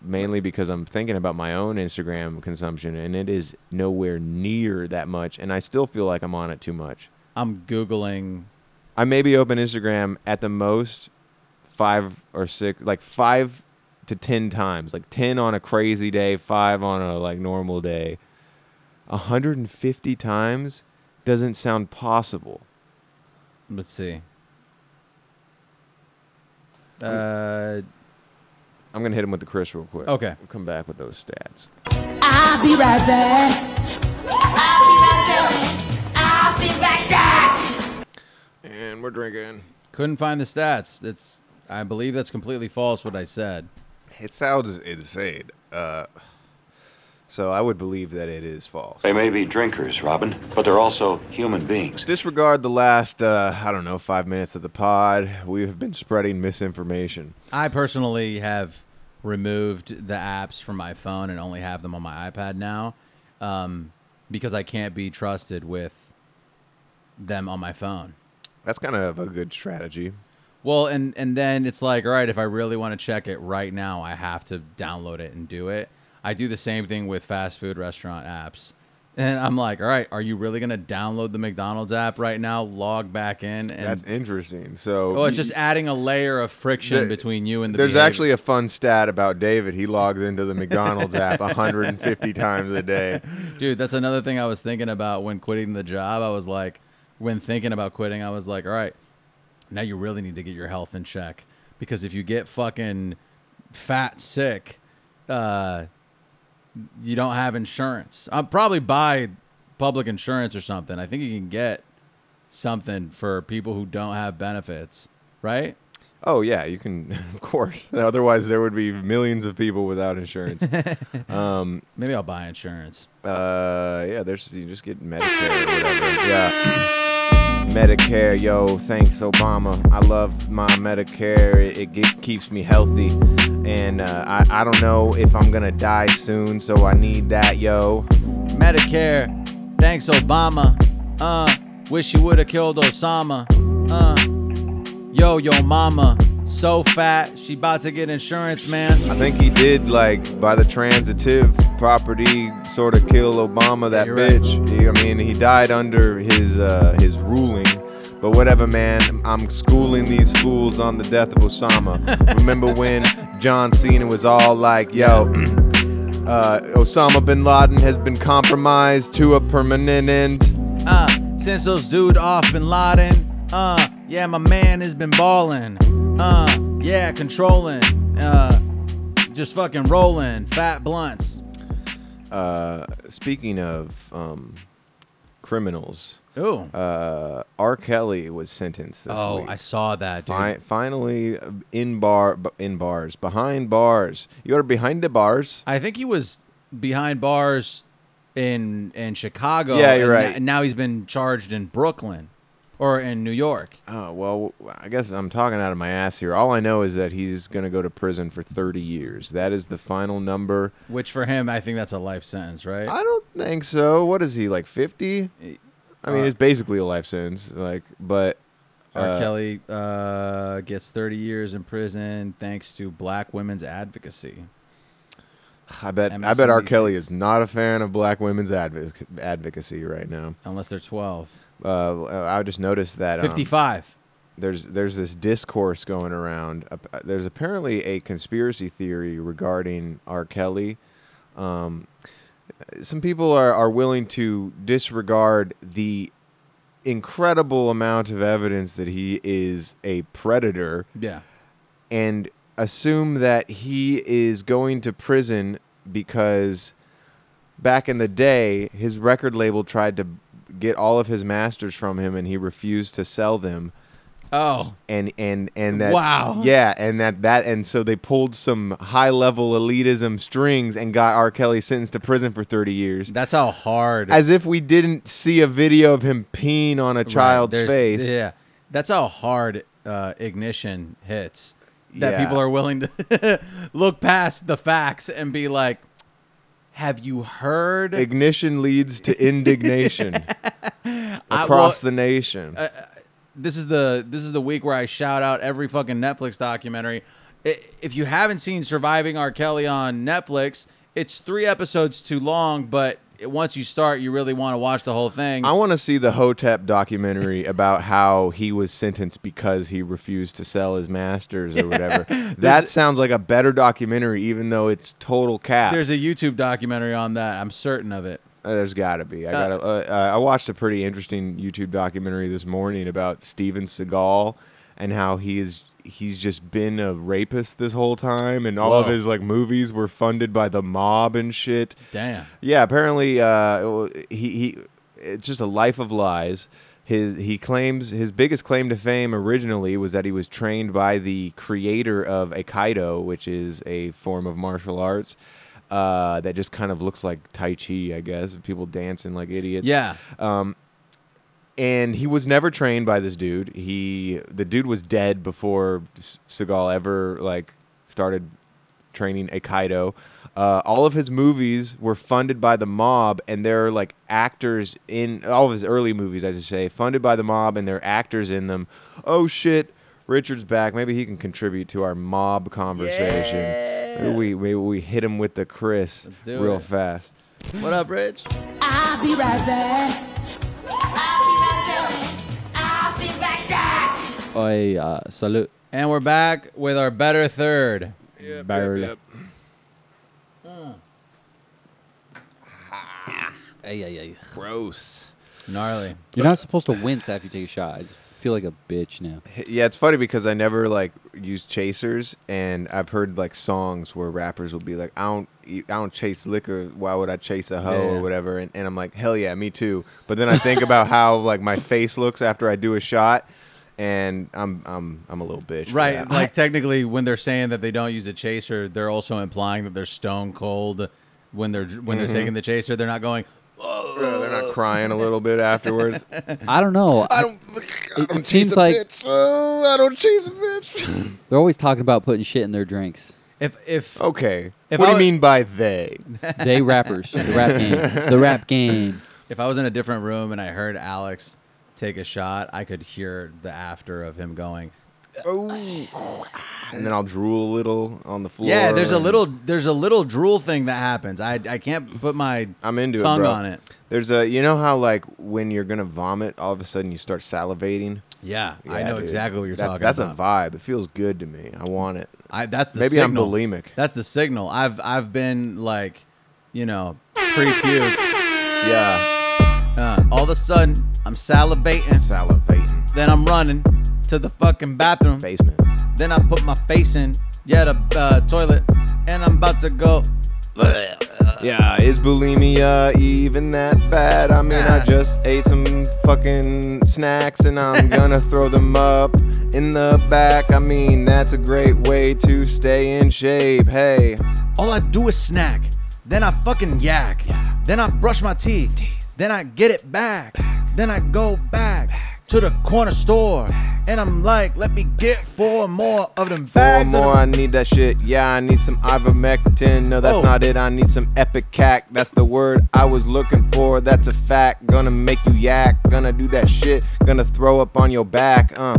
mainly because i'm thinking about my own instagram consumption and it is nowhere near that much and i still feel like i'm on it too much I'm Googling. I maybe open Instagram at the most five or six, like five to ten times. Like ten on a crazy day, five on a like normal day. 150 times doesn't sound possible. Let's see. Uh, I'm gonna hit him with the Chris real quick. Okay. We'll come back with those stats. I'll be right back. I'll be right back. I'll be right back. And we're drinking. couldn't find the stats. It's. I believe that's completely false. What I said. It sounds insane. Uh, so I would believe that it is false. They may be drinkers, Robin, but they're also human beings. Disregard the last, uh, I don't know, five minutes of the pod. We have been spreading misinformation. I personally have removed the apps from my phone and only have them on my iPad now, um, because I can't be trusted with them on my phone. That's kind of a good strategy. Well, and and then it's like, all right, if I really want to check it right now, I have to download it and do it. I do the same thing with fast food restaurant apps. And I'm like, all right, are you really gonna download the McDonald's app right now, log back in, and That's interesting. So, oh, it's just adding a layer of friction The- between you and the. there's behavior. actually a fun stat about David. He logs into the McDonald's app 150 <laughs> times a day. Dude, that's another thing I was thinking about when quitting the job. I was like, when thinking about quitting, I was like, all right, now you really need to get your health in check because if you get fucking fat sick, uh, you don't have insurance. I'll probably buy public insurance or something. I think you can get something for people who don't have benefits, right? Oh yeah, you can, <laughs> of course. Otherwise, there would be millions of people without insurance. <laughs> Maybe I'll buy insurance. uh, yeah, there's you just get Medicare or whatever. Yeah. <clears throat> Medicare, yo, thanks Obama. I love my Medicare. It, it keeps me healthy, and uh, I I don't know if I'm gonna die soon, so I need that, yo. Medicare, thanks Obama. Uh, wish you woulda killed Osama. Uh, yo, yo, mama, so fat, she about to get insurance, man. I think he did like by the transitive property sort of kill Obama that you're right. bitch. He- I mean, he died under his uh, his ruling. But whatever, man. I'm schooling these fools on the death of Osama. <laughs> Remember when John Cena was all like, "Yo, <clears throat> uh, Osama bin Laden has been compromised to a permanent end." Uh, since those dude off Bin Laden, uh, Yeah, my man has been balling. Uh, yeah, controlling. Uh, just fucking rolling. Fat blunts. Uh, speaking of um, criminals, Ooh. uh, R. Kelly was sentenced this oh, week. I saw that, dude. Fi- finally, uh, in bar, in bars, behind bars. You're behind the bars. I think he was behind bars in in Chicago. Yeah, you're and right. And now he's been charged in Brooklyn or in New York. Oh well, I guess I'm talking out of my ass here. All I know is that he's gonna go to prison for 30 years. That is the final number. Which for him, I think that's a life sentence, right? I don't think so. What is he like 50? I mean, Uh, it's basically a life sentence. Like, but R. uh, Kelly uh, gets 30 years in prison thanks to black women's advocacy. I bet I bet R. Kelly is not a fan of black women's advoc- advocacy right now. Unless they're 12. Uh, I just noticed that um, 55. there's there's this discourse going around. Uh, There's apparently a conspiracy theory regarding R. Kelly. Um, some people are, are willing to disregard the incredible amount of evidence that he is a predator Yeah. and assume that he is going to prison because back in the day his record label tried to get all of his masters from him and he refused to sell them Oh. and and and that Wow. yeah and that that and so they pulled some high level elitism strings and got R. Kelly sentenced to prison for 30 years That's how hard. as if we didn't see a video of him peeing on a child's there's- face Yeah. That's how hard uh, ignition hits. That Yeah. people are willing to <laughs> look past the facts and be like, have you heard? ignition leads to indignation <laughs> I- across well, uh, the nation this is the this is the week where I shout out every fucking Netflix documentary. If you haven't seen Surviving R. Kelly on Netflix, it's three episodes too long, but once you start, you really want to watch the whole thing. I want to see the Hotep documentary <laughs> about how he was sentenced because he refused to sell his masters or whatever. <laughs> that sounds like a better documentary, even though it's total cap. There's a YouTube documentary on that. I'm certain of it. Uh, There's got to be. I got. to uh, uh, I watched a pretty interesting YouTube documentary this morning about Steven Seagal and how he is. He's just been a rapist this whole time, and all of his like movies were funded by the mob and shit. Damn. Yeah, apparently uh, he he it's just a life of lies. His he claims his biggest claim to fame originally was that he was trained by the creator of Aikido, which is a form of martial arts uh, that just kind of looks like Tai Chi, I guess. People dancing like idiots. Yeah. And he was never trained by this dude. He the dude was dead before S- Seagal ever like started training Aikido. Uh, all of his movies were funded by the mob, and there are like actors in all of his early movies, I should say, funded by the mob, and there are actors in them. Oh shit, Richard's back. Maybe he can contribute to our mob conversation. Maybe we maybe we hit him with the Chris real it. fast. What up, Rich? I'll be right there. Oi, uh, salute. And we're back with our better third. Barely. Ay, ay, ay. Gross. Gnarly. You're not supposed to wince after you take a shot. I just feel like a bitch now. Yeah, it's funny because I never like use chasers, and I've heard like songs where rappers will be like, "I don't, eat- I don't chase liquor. Why would I chase a hoe Yeah. or whatever?" And, and I'm like, "Hell yeah, me too." But then I think about how like my face looks after I do a shot, and I'm I'm I'm a little bitch. Right. that. Like <laughs> technically, when they're saying that they don't use a chaser, they're also implying that they're stone cold when they're when they're taking the chaser. They're not going. Uh, they're not crying a little bit afterwards. I don't know. <laughs> I don't. It, it seems like Oh, I don't chase a bitch. <laughs> they're always talking about putting shit in their drinks. If if okay. If what I do you mean by they? They rappers, the rap game, the rap game. if I was in a different room and I heard Alex take a shot, I could hear the after of him going. Oh. And then I'll drool a little on the floor. Yeah, there's a little there's a little drool thing that happens. I I can't put my I'm into tongue it, bro. on it. There's a, you know how like when you're gonna vomit, all of a sudden you start salivating. Yeah, I know dude. exactly what you're that's, talking that's about. a vibe. It feels good to me. I want it. I that's the Maybe signal. I'm bulimic. That's the signal. I've I've been like, you know, pre puke. Yeah, Uh, all of a sudden, I'm salivating. salivating. Then I'm running. to the fucking bathroom. Basement. Then I put my face in, yeah, the uh, toilet, and I'm about to go. <laughs> Yeah, is bulimia even that bad? I mean, I just ate some fucking snacks and I'm <laughs> gonna throw them up in the back. I mean, that's a great way to stay in shape. Hey, All I do is snack. Then I fucking yak. Then I brush my teeth. Then I get it back. Then I go back to the corner store. And I'm like, let me get four more of them bags. of more, I need that shit. Yeah, I need some ivermectin. No, that's Oh. not it. I need some ipecac. That's the word I was looking for. That's a fact. Gonna make you yak. Gonna do that shit. Gonna throw up on your back. Uh.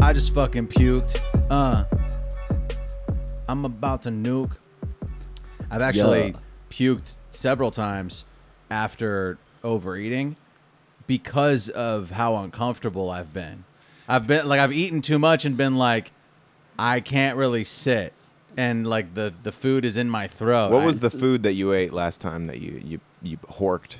I just fucking puked. Uh. I'm about to nuke. I've actually puked several times after overeating because of how uncomfortable I've been. I've been like I've eaten too much and been like I can't really sit and like the the food is in my throat. What I- was the food that you ate last time that you you you horked?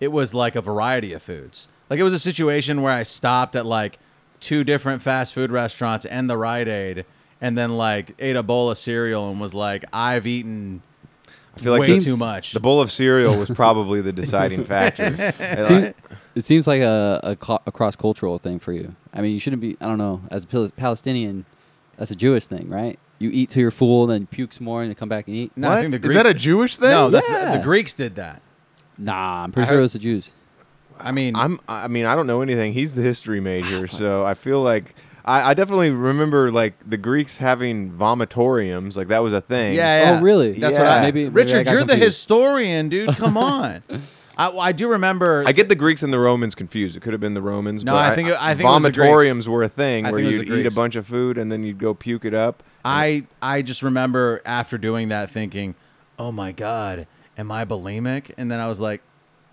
it was like a variety of foods. Like it was a situation where I stopped at like two different fast food restaurants and the Rite Aid, and then like ate a bowl of cereal and was like, I've eaten I feel like way the- too much. The bowl of cereal was probably the deciding factor. <laughs> And Seem- it seems like a, a, co- a cross cultural thing for you. I mean, you shouldn't be. I don't know. As a Pal- Palestinian, that's a Jewish thing, right? You eat till you're full, then puke some more, and you come back and eat. No, what? I think the Is that a Jewish thing? no, that's the, the Greeks did that. Nah, I'm pretty I sure heard- it was the Jews. I mean, I'm. I mean, I don't know anything. He's the history major, ah, so I feel like I, I definitely remember like the Greeks having vomitoriums. Like that was a thing. yeah, oh, yeah. Oh, really? That's Yeah. what I. Maybe- maybe Richard, I got you're the confused. historian, dude. Come <laughs> <laughs> on. I, I do remember. I get the Greeks and the Romans confused. It could have been the Romans. No, but I think it- I think it was the vomitoriums were a thing I where think it was you'd the eat a Greeks. bunch of food and then you'd go puke it up. I I just remember after doing that thinking, "Oh my god, am I bulimic?" And then I was like,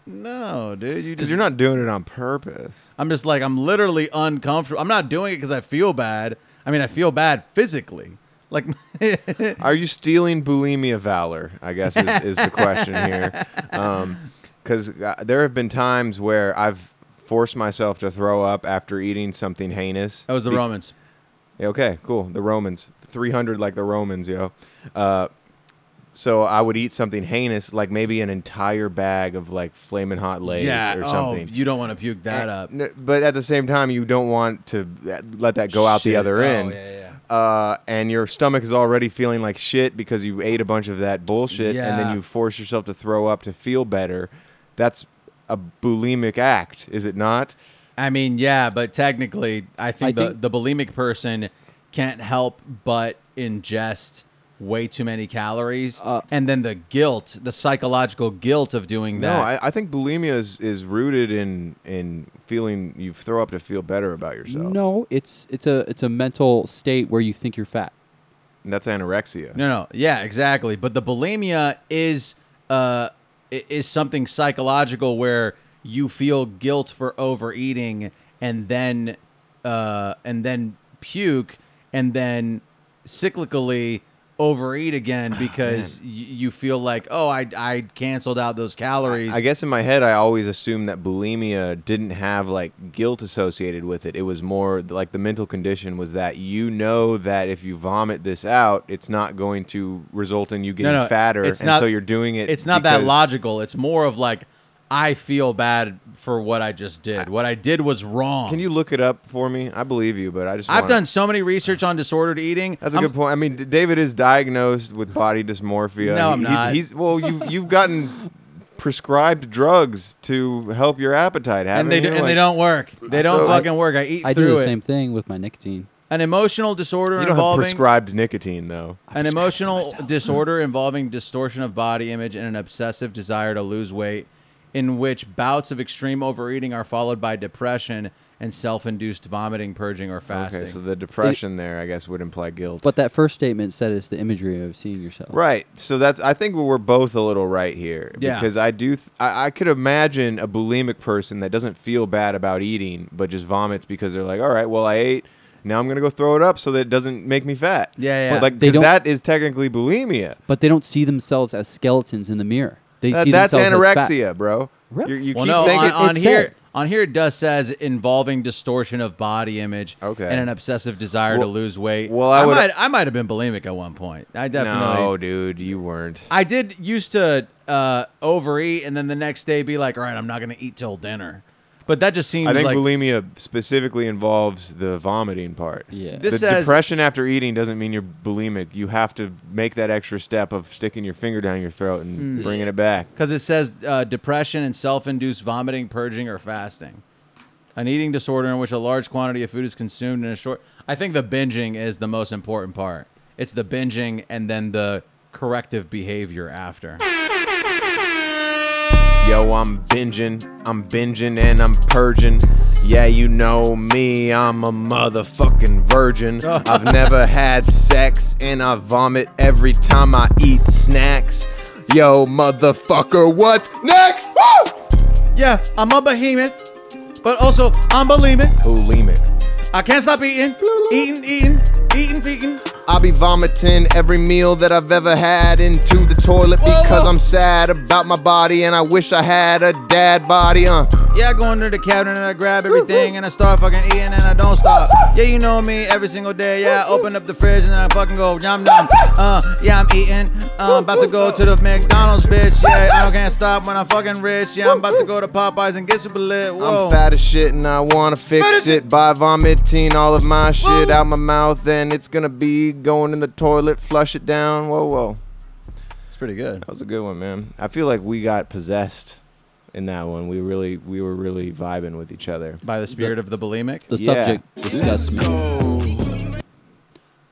"No, dude, you Because just you're not doing it on purpose. I'm just like I'm literally uncomfortable. I'm not doing it because I feel bad. I mean, I feel bad physically. Like, <laughs> Are you stealing bulimia valor? I guess is, <laughs> is the question here. Because uh, there have been times where I've forced myself to throw up after eating something heinous. that was the Be- Romans. Okay, cool. The Romans, 300 like the Romans, yo. Uh, so I would eat something heinous, like maybe an entire bag of like flaming hot Lay's Yeah. or Oh, something. you don't want to puke that And- up. n- But at the same time, you don't want to uh, let that go out the other Oh, end. yeah, yeah. Uh, and your stomach is already feeling like shit because you ate a bunch of that bullshit, and then you force yourself to throw up to feel better. That's a bulimic act, is it not? I mean, yeah, but technically, I think, I the, think- the bulimic person can't help but ingest way too many calories, Uh, and then the guilt, the psychological guilt of doing No, that. I, I think bulimia is, is rooted in in feeling you throw up to feel better about yourself. No, it's it's a it's a mental state where you think you're fat. And that's anorexia. No, no, yeah, exactly. But the bulimia is uh is something psychological where you feel guilt for overeating and then uh and then puke and then cyclically overeat again ah, because y- you feel like oh I I canceled out those calories. I guess in my head, I always assumed that bulimia didn't have like guilt associated with it. It was more like the mental condition was that you know that if you vomit this out, it's not going to result in you getting no, fatter, it's and not- so you're doing it. It's not that logical. It's more of like I feel bad for what I just did. What I did was wrong. Can you look it up for me? I believe you, but I just I've wanna- done so many research on disordered eating. That's a I'm- good point. I mean, D- David is diagnosed with body dysmorphia. No, I'm He's- not. He's, well, you you've gotten prescribed drugs to help your appetite, haven't and they do, you? and they Like, don't work. They don't So- fucking work. I eat I do through the it. same thing with my nicotine. An emotional disorder You don't have involving prescribed nicotine though. an emotional disorder involving distortion of body image and an obsessive desire to lose weight, in which bouts of extreme overeating are followed by depression and self-induced vomiting, purging, or fasting. Okay, so the depression there, I guess, would imply guilt. But that first statement said it's the imagery of seeing yourself. Right. So that's. I think we're both a little right here. Yeah. Because I do. Th- I, I could imagine a bulimic person that doesn't feel bad about eating, but just vomits because they're like, all right, well, I ate. Now I'm gonna go throw it up so that it doesn't make me fat. Yeah, yeah. But like, because that is technically bulimia. But they don't see themselves as skeletons in the mirror. They That- see that's themselves as fat. anorexia, bro. Really? You, you Well, keep no, thinking on, on it here, said. on here it does says involving distortion of body image Okay. and an obsessive desire to lose weight. well, I I, would've- might, I might have been bulimic at one point. I definitely. No, dude, you weren't. I did used to uh, overeat and then the next day be like, all right, I'm not going to eat till dinner. But that just seems I think like bulimia specifically involves the vomiting part. Yeah. This the says- depression after eating doesn't mean you're bulimic. You have to make that extra step of sticking your finger down your throat Hmm. and bringing it back. because it says uh, depression and self-induced vomiting, purging, or fasting. An eating disorder in which a large quantity of food is consumed in a short. I think the binging is the most important part. It's the binging and then the corrective behavior after. Yo, I'm binging, I'm binging and I'm purging. Yeah, you know me, I'm a motherfucking virgin. <laughs> I've never had sex and I vomit every time I eat snacks. Yo, motherfucker, what's next? Woo! Yeah, I'm a behemoth, but also I'm bulimic. Bulimic. I can't stop eating, eating, eating, eating, eating. I'll be vomiting every meal that I've ever had into the toilet because. I'm sad about my body and I wish I had a dad body. Uh, Yeah, I go under the cabinet and I grab everything and I start fucking eating and I don't stop. Yeah, you know me every single day. Yeah, I open up the fridge and then I fucking go yum yum. Uh, yeah, I'm eating. Uh, I'm about to go to the McDonald's, bitch. Yeah, I don't can't stop when I'm fucking rich. Yeah, I'm about to go to Popeyes and get super lit. Whoa. I'm fat as shit and I wanna fix it by vomiting all of my shit out my mouth and it's gonna be going in the toilet, flush it down. Whoa, whoa. It's pretty good. That was a good one, man. I feel like we got possessed in that one. We really, we were really vibing with each other. By the spirit of the bulimic. The Yeah. subject disgusts me.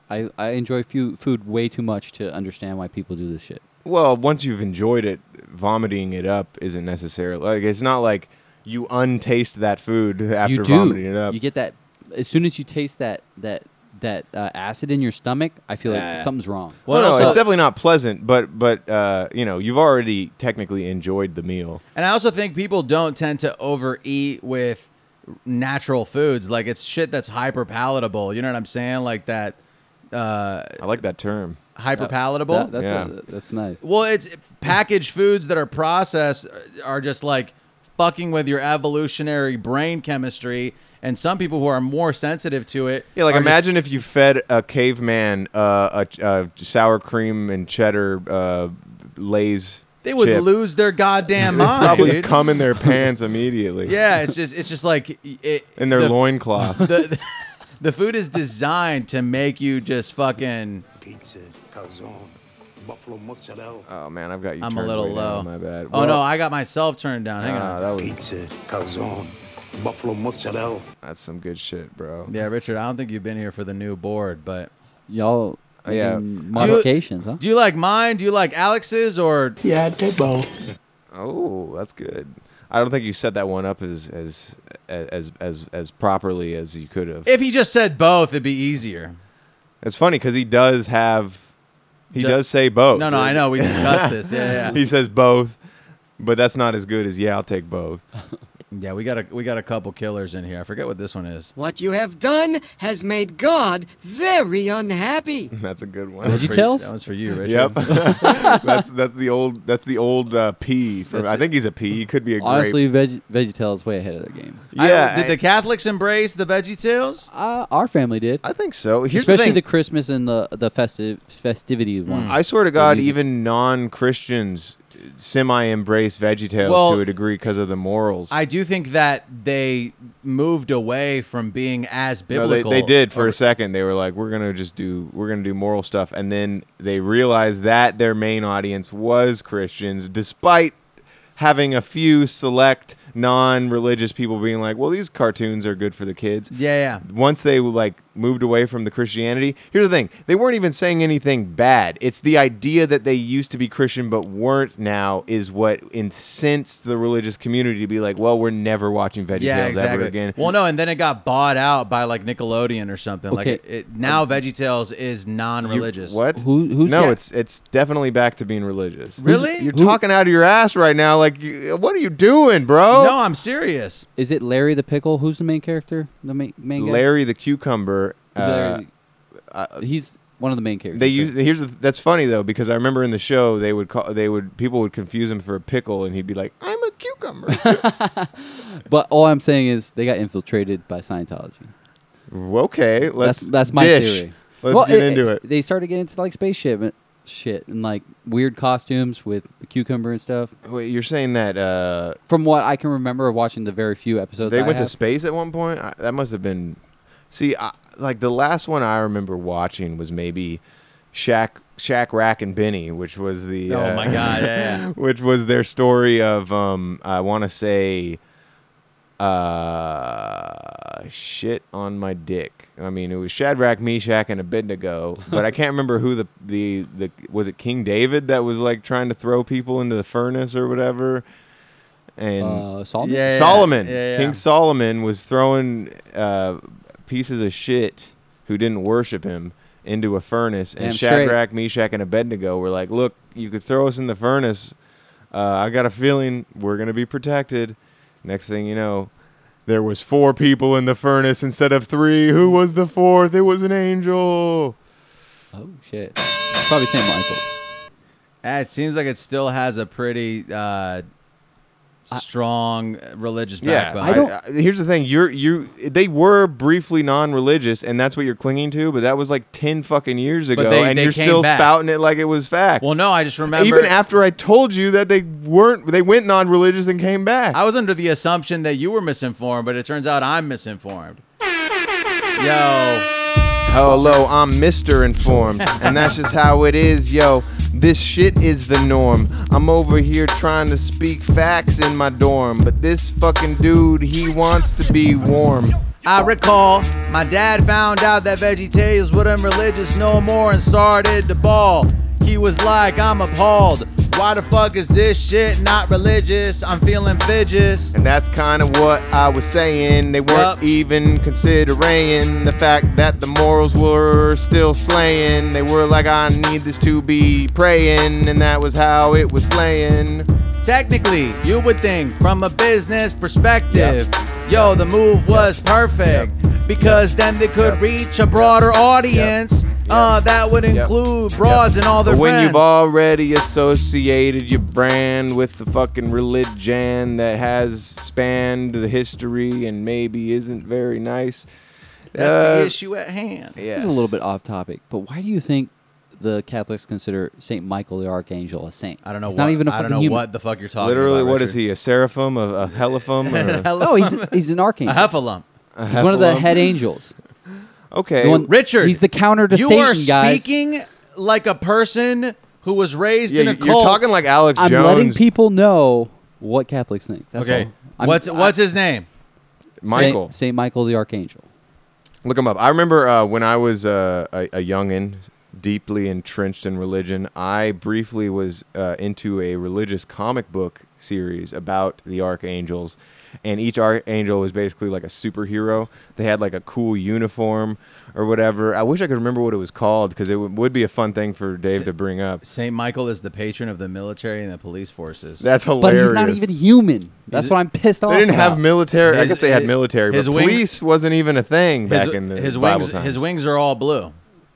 I, I enjoy fu- food way too much to understand why people do this shit. Well, once you've enjoyed it, vomiting it up isn't necessarily like it's not like you untaste that food <laughs> after you do. vomiting it up. You get that as soon as you taste that that that uh, acid in your stomach. I feel like Yeah. something's wrong. well, Well, no, also- it's definitely not pleasant, but but uh, you know, you've already technically enjoyed the meal. And I also think people don't tend to overeat with natural foods. Like it's shit that's hyper palatable. You know what I'm saying? Like that uh, I like that term. hyper palatable. That- that's Yeah. that's nice. Well, it's packaged foods that are processed are just like fucking with your evolutionary brain chemistry. And some people who are more sensitive to it, Yeah, like are just- imagine if you fed a caveman uh, a, a sour cream and cheddar uh, Lay's. they would chip. lose their goddamn mind. Probably dude. come in their pants immediately. <laughs> Yeah, it's just it's just like it, in their the, loincloth. <laughs> The, the food is designed to make you just fucking. Pizza, calzone, buffalo mozzarella. oh man, I've got you. I'm a little low. down, My bad. Oh no, Well, I got myself turned down. Hang ah, on. that was Pizza, calzone, buffalo mozzarella. that's some good shit, bro. Yeah, Richard, I don't think you've been here for the new board, but Y'all Oh, yeah. making modifications, huh? do you like mine? Do you like Alex's or Yeah, I take both. Oh, that's good. I don't think you set that one up as as as as as properly as you could have. if he just said both, it'd be easier. It's funny because he does have, he Ju- does say both. No, no, I know we discussed this. Yeah, yeah. <laughs> he says both, but that's not as good as yeah. I'll take both. Yeah, we got a we got a couple killers in here. I forget what this one is. What you have done has made God very unhappy. <laughs> That's a good one. Veggie For- Tales? That one's for you, Richard. Yep. <laughs> <laughs> that's that's the old that's the old uh, P. For, That's I it. think he's a P. He could be a grape. Honestly, Veg- VeggieTales is way ahead of the game. I- yeah. did the Catholics embrace the Veggie Tales? Uh, our family did, I think so. Here's especially the the, thing. Christmas and the the festive festivity one. I swear to God, music. even non-Christians semi-embrace VeggieTales Well, to a degree because of the morals. I do think that they moved away from being as No, biblical. they, they did for or- a second. They were like, "We're gonna just do, we're gonna do moral stuff," and then they realized that their main audience was Christians, despite having a few select non-religious people being like, "Well, these cartoons are good for the kids." Yeah, yeah. Once they like moved away from the Christianity, here's the thing: they weren't even saying anything bad. It's the idea that they used to be Christian but weren't now is what incensed the religious community to be like, "Well, we're never watching VeggieTales Yeah, exactly. ever again." Well, no, and then it got bought out by like Nickelodeon or something. Like Okay. it, it, now, VeggieTales is non-religious. what? Who- who's no, that? it's it's definitely back to being religious. Really? You're Who- talking out of your ass right now. Like, you, what are you doing, bro? No, I'm serious. Is it Larry the Pickle? Who's the main character? The main main guy? Larry the cucumber. Uh, uh, he's one of the main characters. They use here's the, that's funny though because I remember in the show they would call they would people would confuse him for a pickle and he'd be like I'm a cucumber. <laughs> but all I'm saying is they got infiltrated by Scientology. okay, let's that's that's my dish. theory. Let's Well, get into it. They started getting into like spaceship and shit and like weird costumes with the cucumber and stuff. Wait, you're saying that uh, From what I can remember of watching the very few episodes, they I went to space at one point? I, that must have been. See, I, like the last one I remember watching was maybe Shaq, Shaq, Rack, and Benny, which was the. Oh uh, my God, yeah, yeah. <laughs> which was their story of um, I want to say, uh, shit on my dick. I mean, it was Shadrach, Meshach, and Abednego, but I can't remember who the the the was it King David that was like trying to throw people into the furnace or whatever. And Uh, Solomon? Yeah, yeah, Solomon, yeah, yeah. King Solomon was throwing uh, pieces of shit who didn't worship him into a furnace, and Damn straight. Shadrach, Meshach, and Abednego were like, "Look, you could throw us in the furnace. Uh, I got a feeling we're gonna be protected." Next thing you know, there was four people in the furnace instead of three. Who was the fourth? It was an angel. Oh shit! It's probably Saint Michael. Eh, It seems like it still has a pretty uh, strong uh, religious Yeah, backbone. I don't. I, here's the thing: you're you. They were briefly non-religious, and that's what you're clinging to. But that was like ten fucking years ago, they- and they you're still back. spouting it like it was fact. well, no, I just remember. Even after I told you that they weren't, they went non-religious and came back. I was under the assumption that you were misinformed, but it turns out I'm misinformed. Yo, Hello, I'm Mr. Informed, and that's just how it is, yo. This shit is the norm. I'm over here trying to speak facts in my dorm, but this fucking dude, he wants to be warm. I recall my dad found out that VeggieTales wasn't religious no more and started to ball. He was like, I'm appalled. Why the fuck is this shit not religious? I'm feeling fidgets. And that's kind of what I was saying. They weren't Yup. even considering the fact that the morals were still slaying. They were like, I need this to be praying, and that was how it was slaying. Technically, you would think from a business perspective, yo, the move was perfect because then they could Yep. reach a broader audience. Uh, that would include broads and all their But when friends. you've already associated your brand with the fucking religion that has spanned the history and maybe isn't very nice, That's uh, the issue at hand. Yes. This is a little bit off topic, but why do you think the Catholics consider Saint Michael the Archangel a saint? I don't know. He's what, not even a I fucking don't know human. what the fuck you're talking Literally, about. what is Richard. he? A seraphim? A, a helaphim? <laughs> Or a, Oh, he's he's an archangel. A archangel. heffalump. <laughs> a He's one of the head angels. <laughs> Okay. The one- Richard, he's the counter to you Satan, are guys. speaking like a person who was raised yeah, in a you- cult. you're talking like Alex I'm Jones. letting people know what Catholics think. That's okay. all. I'm- What's what's his name? Michael. Saint, Saint Michael the Archangel. Look him up. I remember uh, when I was uh, a, a youngin, deeply entrenched in religion. I briefly was uh, into a religious comic book series about the archangels, and each archangel was basically like a superhero. They had like a cool uniform or whatever. I wish I could remember what it was called because it w- would be a fun thing for Dave to bring up. Saint Michael is the patron of the military and the police forces. That's hilarious. But hilarious. he's not even human. That's He's- what I'm pissed off. They didn't have about. military. I His- guess they had his- military, his but wing- police wasn't even a thing back his, in the his Bible wings. times. His wings are all blue.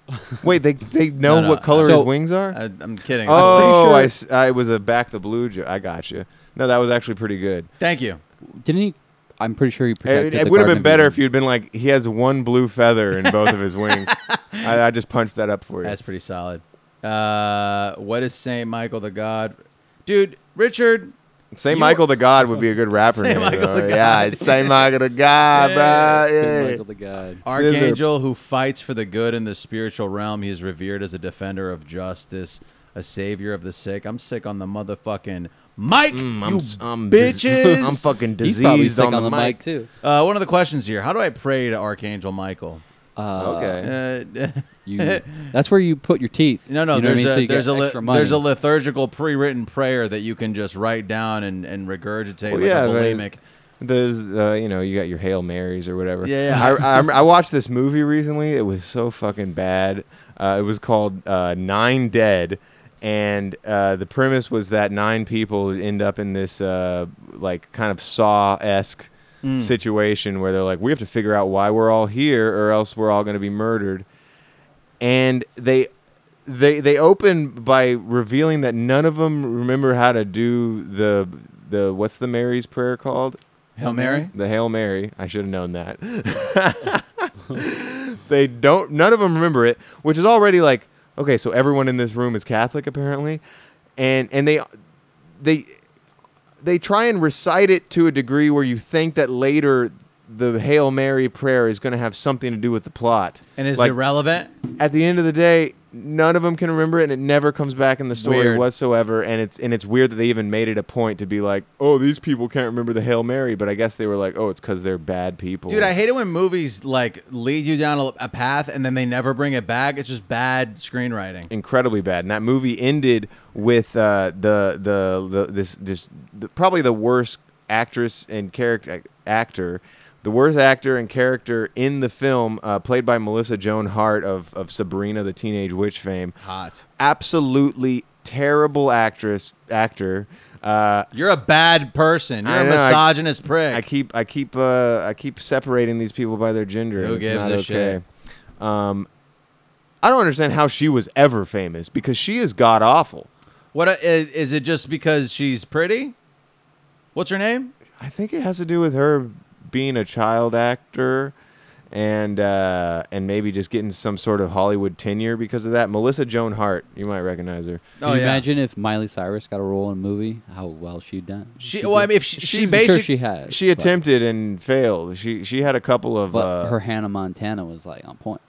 <laughs> Wait, they they know No, no, what color so- his wings are? I, I'm kidding. Oh, sure- I s I was a back the blue. Jo- I got you. No, that was actually pretty good. Thank you. Didn't he? I'm pretty sure he It, protected. it the would have been better if you'd been like, he has one blue feather in both of his wings. <laughs> I, I just punched that up for you. That's pretty solid. Uh, what is Saint Michael the God? Dude, Richard. Saint you- Michael the God would be a good rapper Saint name. Michael though. the Yeah, it's Saint Michael the <laughs> God, Yeah. bro. Saint Michael the God. Archangel who fights for the good in the spiritual realm. He is revered as a defender of justice, a savior of the sick. I'm sick on the motherfucking mic, Mm, you I'm, s- I'm dis- bitches. <laughs> I'm fucking He's diseased probably sick on, the, mic. too. Uh, one of the questions here: How do I pray to Archangel Michael? Uh, Okay. Uh, <laughs> You, that's where you put your teeth. no, no. You know what I there's mean? A you there's a li- there's a liturgical pre-written prayer that you can just write down and, and regurgitate Well, like yeah, a right. bulimic. There's, uh, you know, you got your Hail Marys or whatever. Yeah, yeah. I, I, I watched this movie recently. It was so fucking bad. Uh, it was called uh, Nine Dead, and uh, the premise was that nine people end up in this uh, like kind of Saw esque Mm. situation where they're like, we have to figure out why we're all here, or else we're all going to be murdered. And they they they open by revealing that none of them remember how to do the the what's the Mary's prayer called? Hail Mary? The Hail Mary. I should have known that. <laughs> they don't. None of them remember it, which is already like okay. So everyone in this room is Catholic apparently, and and they they they try and recite it to a degree where you think that later the Hail Mary prayer is going to have something to do with the plot. And is Like, irrelevant? At the end of the day, none of them can remember it, and it never comes back in the story Weird. whatsoever. And it's and it's weird that they even made it a point to be like, oh, these people can't remember the Hail Mary, but I guess they were like, oh, it's because they're bad people. Dude, I hate it when movies like lead you down a, a path and then they never bring it back. It's just bad screenwriting. incredibly bad. And that movie ended with uh, the, the the this this the, probably the worst actress and character actor, the worst actor and character in the film, uh, played by Melissa Joan Hart of of Sabrina the Teenage Witch fame. Hot. Absolutely terrible actress actor. Uh, You're a bad person. You're I a know, I- misogynist prick. I keep I keep uh, I keep separating these people by their gender. Who and it's gives not a okay. shit? Um, I don't understand how she was ever famous because she is god awful. what uh, is, is it just because she's pretty? What's her name? I think it has to do with her being a child actor and uh, and maybe just getting some sort of Hollywood tenure because of that. Melissa Joan Hart, you might recognize her. Oh, Can you imagine if Miley Cyrus got a role in a movie? How well she'd done. She well, I mean, if she, she She's- I'm sure basically she has. She attempted and failed. She she had a couple of but uh, her Hannah Montana was like on point.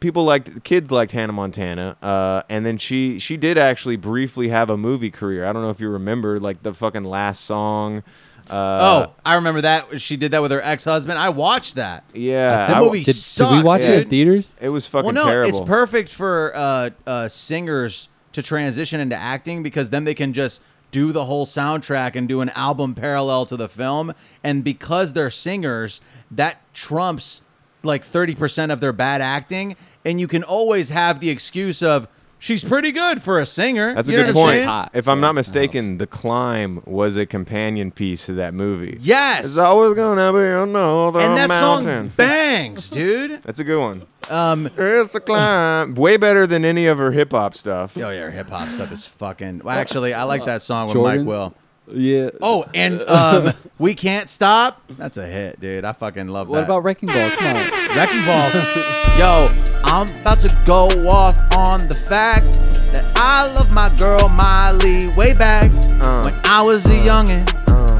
people liked kids liked Hannah Montana, uh, and then she she did actually briefly have a movie career. I don't know if you remember, like the fucking last song. Uh, oh, I remember that she did that with her ex husband. I watched that. yeah, That I- movie Did, did sucks. we watch it in theaters? It was fucking well, no, terrible. it's perfect for uh, uh, singers to transition into acting because then they can just do the whole soundtrack and do an album parallel to the film. And because they're singers, that trumps like 30% of their bad acting. And you can always have the excuse of, she's pretty good for a singer. That's a You know good what I'm point. Hot, if I'm not mistaken, The Climb was a companion piece to that movie. Yes. It's always gonna be another and that mountain. song bangs, dude. <laughs> That's a good one. Um, It's the climb. Way better than any of her hip hop stuff. oh yeah, her hip hop stuff is fucking. Well, actually, I like that song with Mike Jordans? Will. Yeah. Oh, and um, we can't stop. That's a hit, dude. I fucking love What that. about Wrecking Ball? Come on. Wrecking Balls? Yo, I'm about to go off on the fact that I love my girl Miley way back Uh, when I was a youngin'.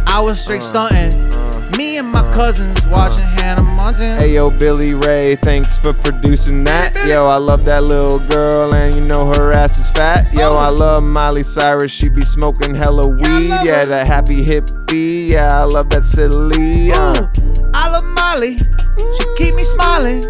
I was straight stunting. Me and my cousins watching Hannah Montana. Hey yo, Billy Ray, thanks for producing that. Yo, I love that little girl, and you know her ass is fat. Yo, I love Miley Cyrus, she be smoking hella weed. Oh. Yeah, that happy hippie. Yeah, I love that silly. Uh. I love Miley. She keep me smiling.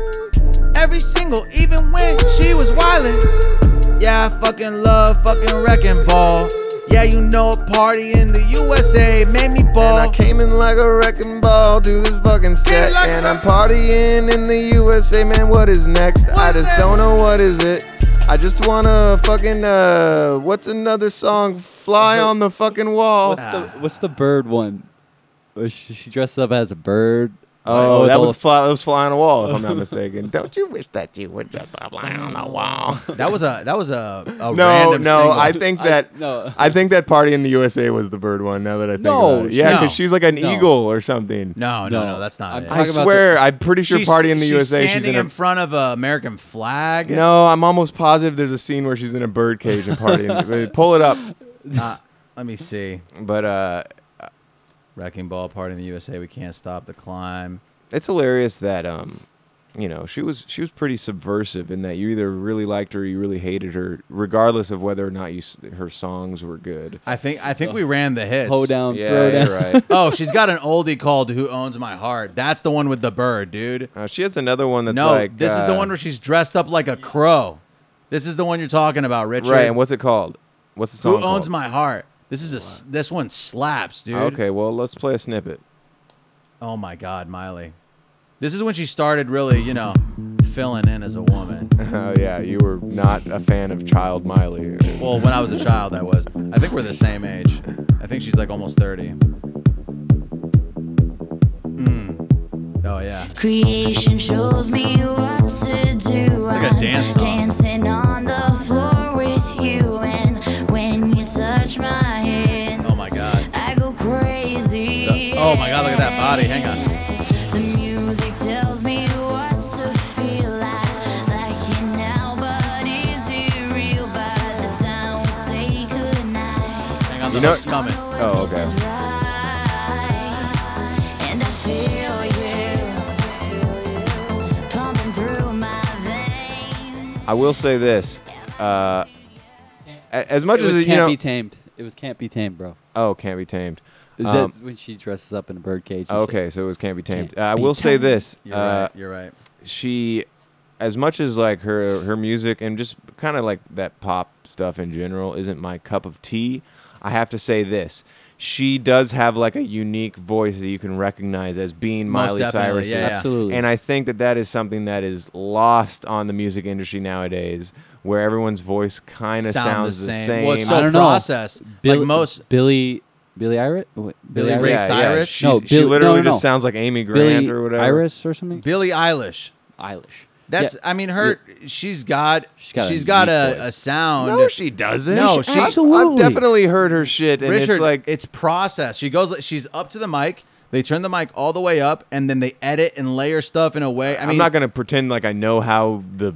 Every single, even when she was wildin'. Yeah, I fucking love fucking wrecking ball. Yeah, you know a party in the USA made me ball. And I came in like a wrecking ball to this fucking set. like and I'm partying in the USA, man. What is next? I What's just next? don't know what is it. I just wanna fucking uh what's another song? Fly on the fucking wall. What's the What's the bird one? She, she dressed up as a bird. Oh, that was the- fly, that was fly on a wall, if I'm not mistaken. <laughs> Don't you wish that you would just fly on a wall? That was a that was a, a No, random no, single. I think I- that no. I think that party in the USA was the bird one. Now that I think No, about it, yeah, no. because she's like an No. eagle or something. no, no, no, No. that's not I'm it. I talking about swear, I'm pretty sure party in the she's USA. She's standing in in, a front of an American flag. No, I'm almost positive there's a scene where she's in a bird cage and partying. <laughs> Pull it up. Uh, let me see. But uh, Wrecking ball party in the USA. We can't stop the climb. it's hilarious that um, you know, she was she was pretty subversive in that you either really liked her or you really hated her, regardless of whether or not you her songs were good. I think I think we ran the hits. Hoe down, Yeah, throw down. right. Oh, she's got an oldie called "Who Owns My Heart." That's the one with the bird, dude. Uh, she has another one that's no, like this is the uh, one where she's dressed up like a crow. This is the one you're talking about, Richard. right. And what's it called? What's the song? Who owns called? my heart? This is a s- this one slaps, dude. Okay, well let's play a snippet. Oh my God, Miley. This is when she started really, you know, filling in as a woman. <laughs> Oh yeah, you were not a fan of Child Miley. Well, when I was a child, I was. I think we're the same age. I think she's like almost 30. Mm. Oh yeah. Creation shows me what to do. like a I'm dance song. Dancing on the Hang on, the You know- hook's coming. Oh, okay. And I feel you pumping through my veins. I will say this. Uh, as much as it was as can't you know, be tamed. It was can't be tamed, bro. oh, can't be tamed. That's Um, when she dresses up in a bird cage. and shit. okay, so it was can't be tamed. Can't Uh, I be will say this. You're uh, right. You're right. she as much as like her her music and just kind of like that pop stuff in general isn't my cup of tea i have to say this she does have like a unique voice that you can recognize as being Most miley cyrus yeah, yeah. Absolutely. and i think that that is something that is lost on the music industry nowadays where everyone's voice kind of Sound sounds the the same. same, Well, it's so don't know. processed. Bill- like most Billy Billy Iris. What, Billy Ray Yeah, yeah, Cyrus? she, No, she Bill- literally no, no, just no. sounds like amy grant Billy or whatever Iris or something. Billie Eilish. Eilish. That's. Yeah. I mean, her. She's got. She's got a got a, a sound. no she doesn't No, I've- she- I've, definitely heard her shit and Richard, it's like it's processed. She goes. She's up to the mic. They turn the mic all the way up, and then they edit and layer stuff in a way. I I mean, am not gonna pretend like I know how the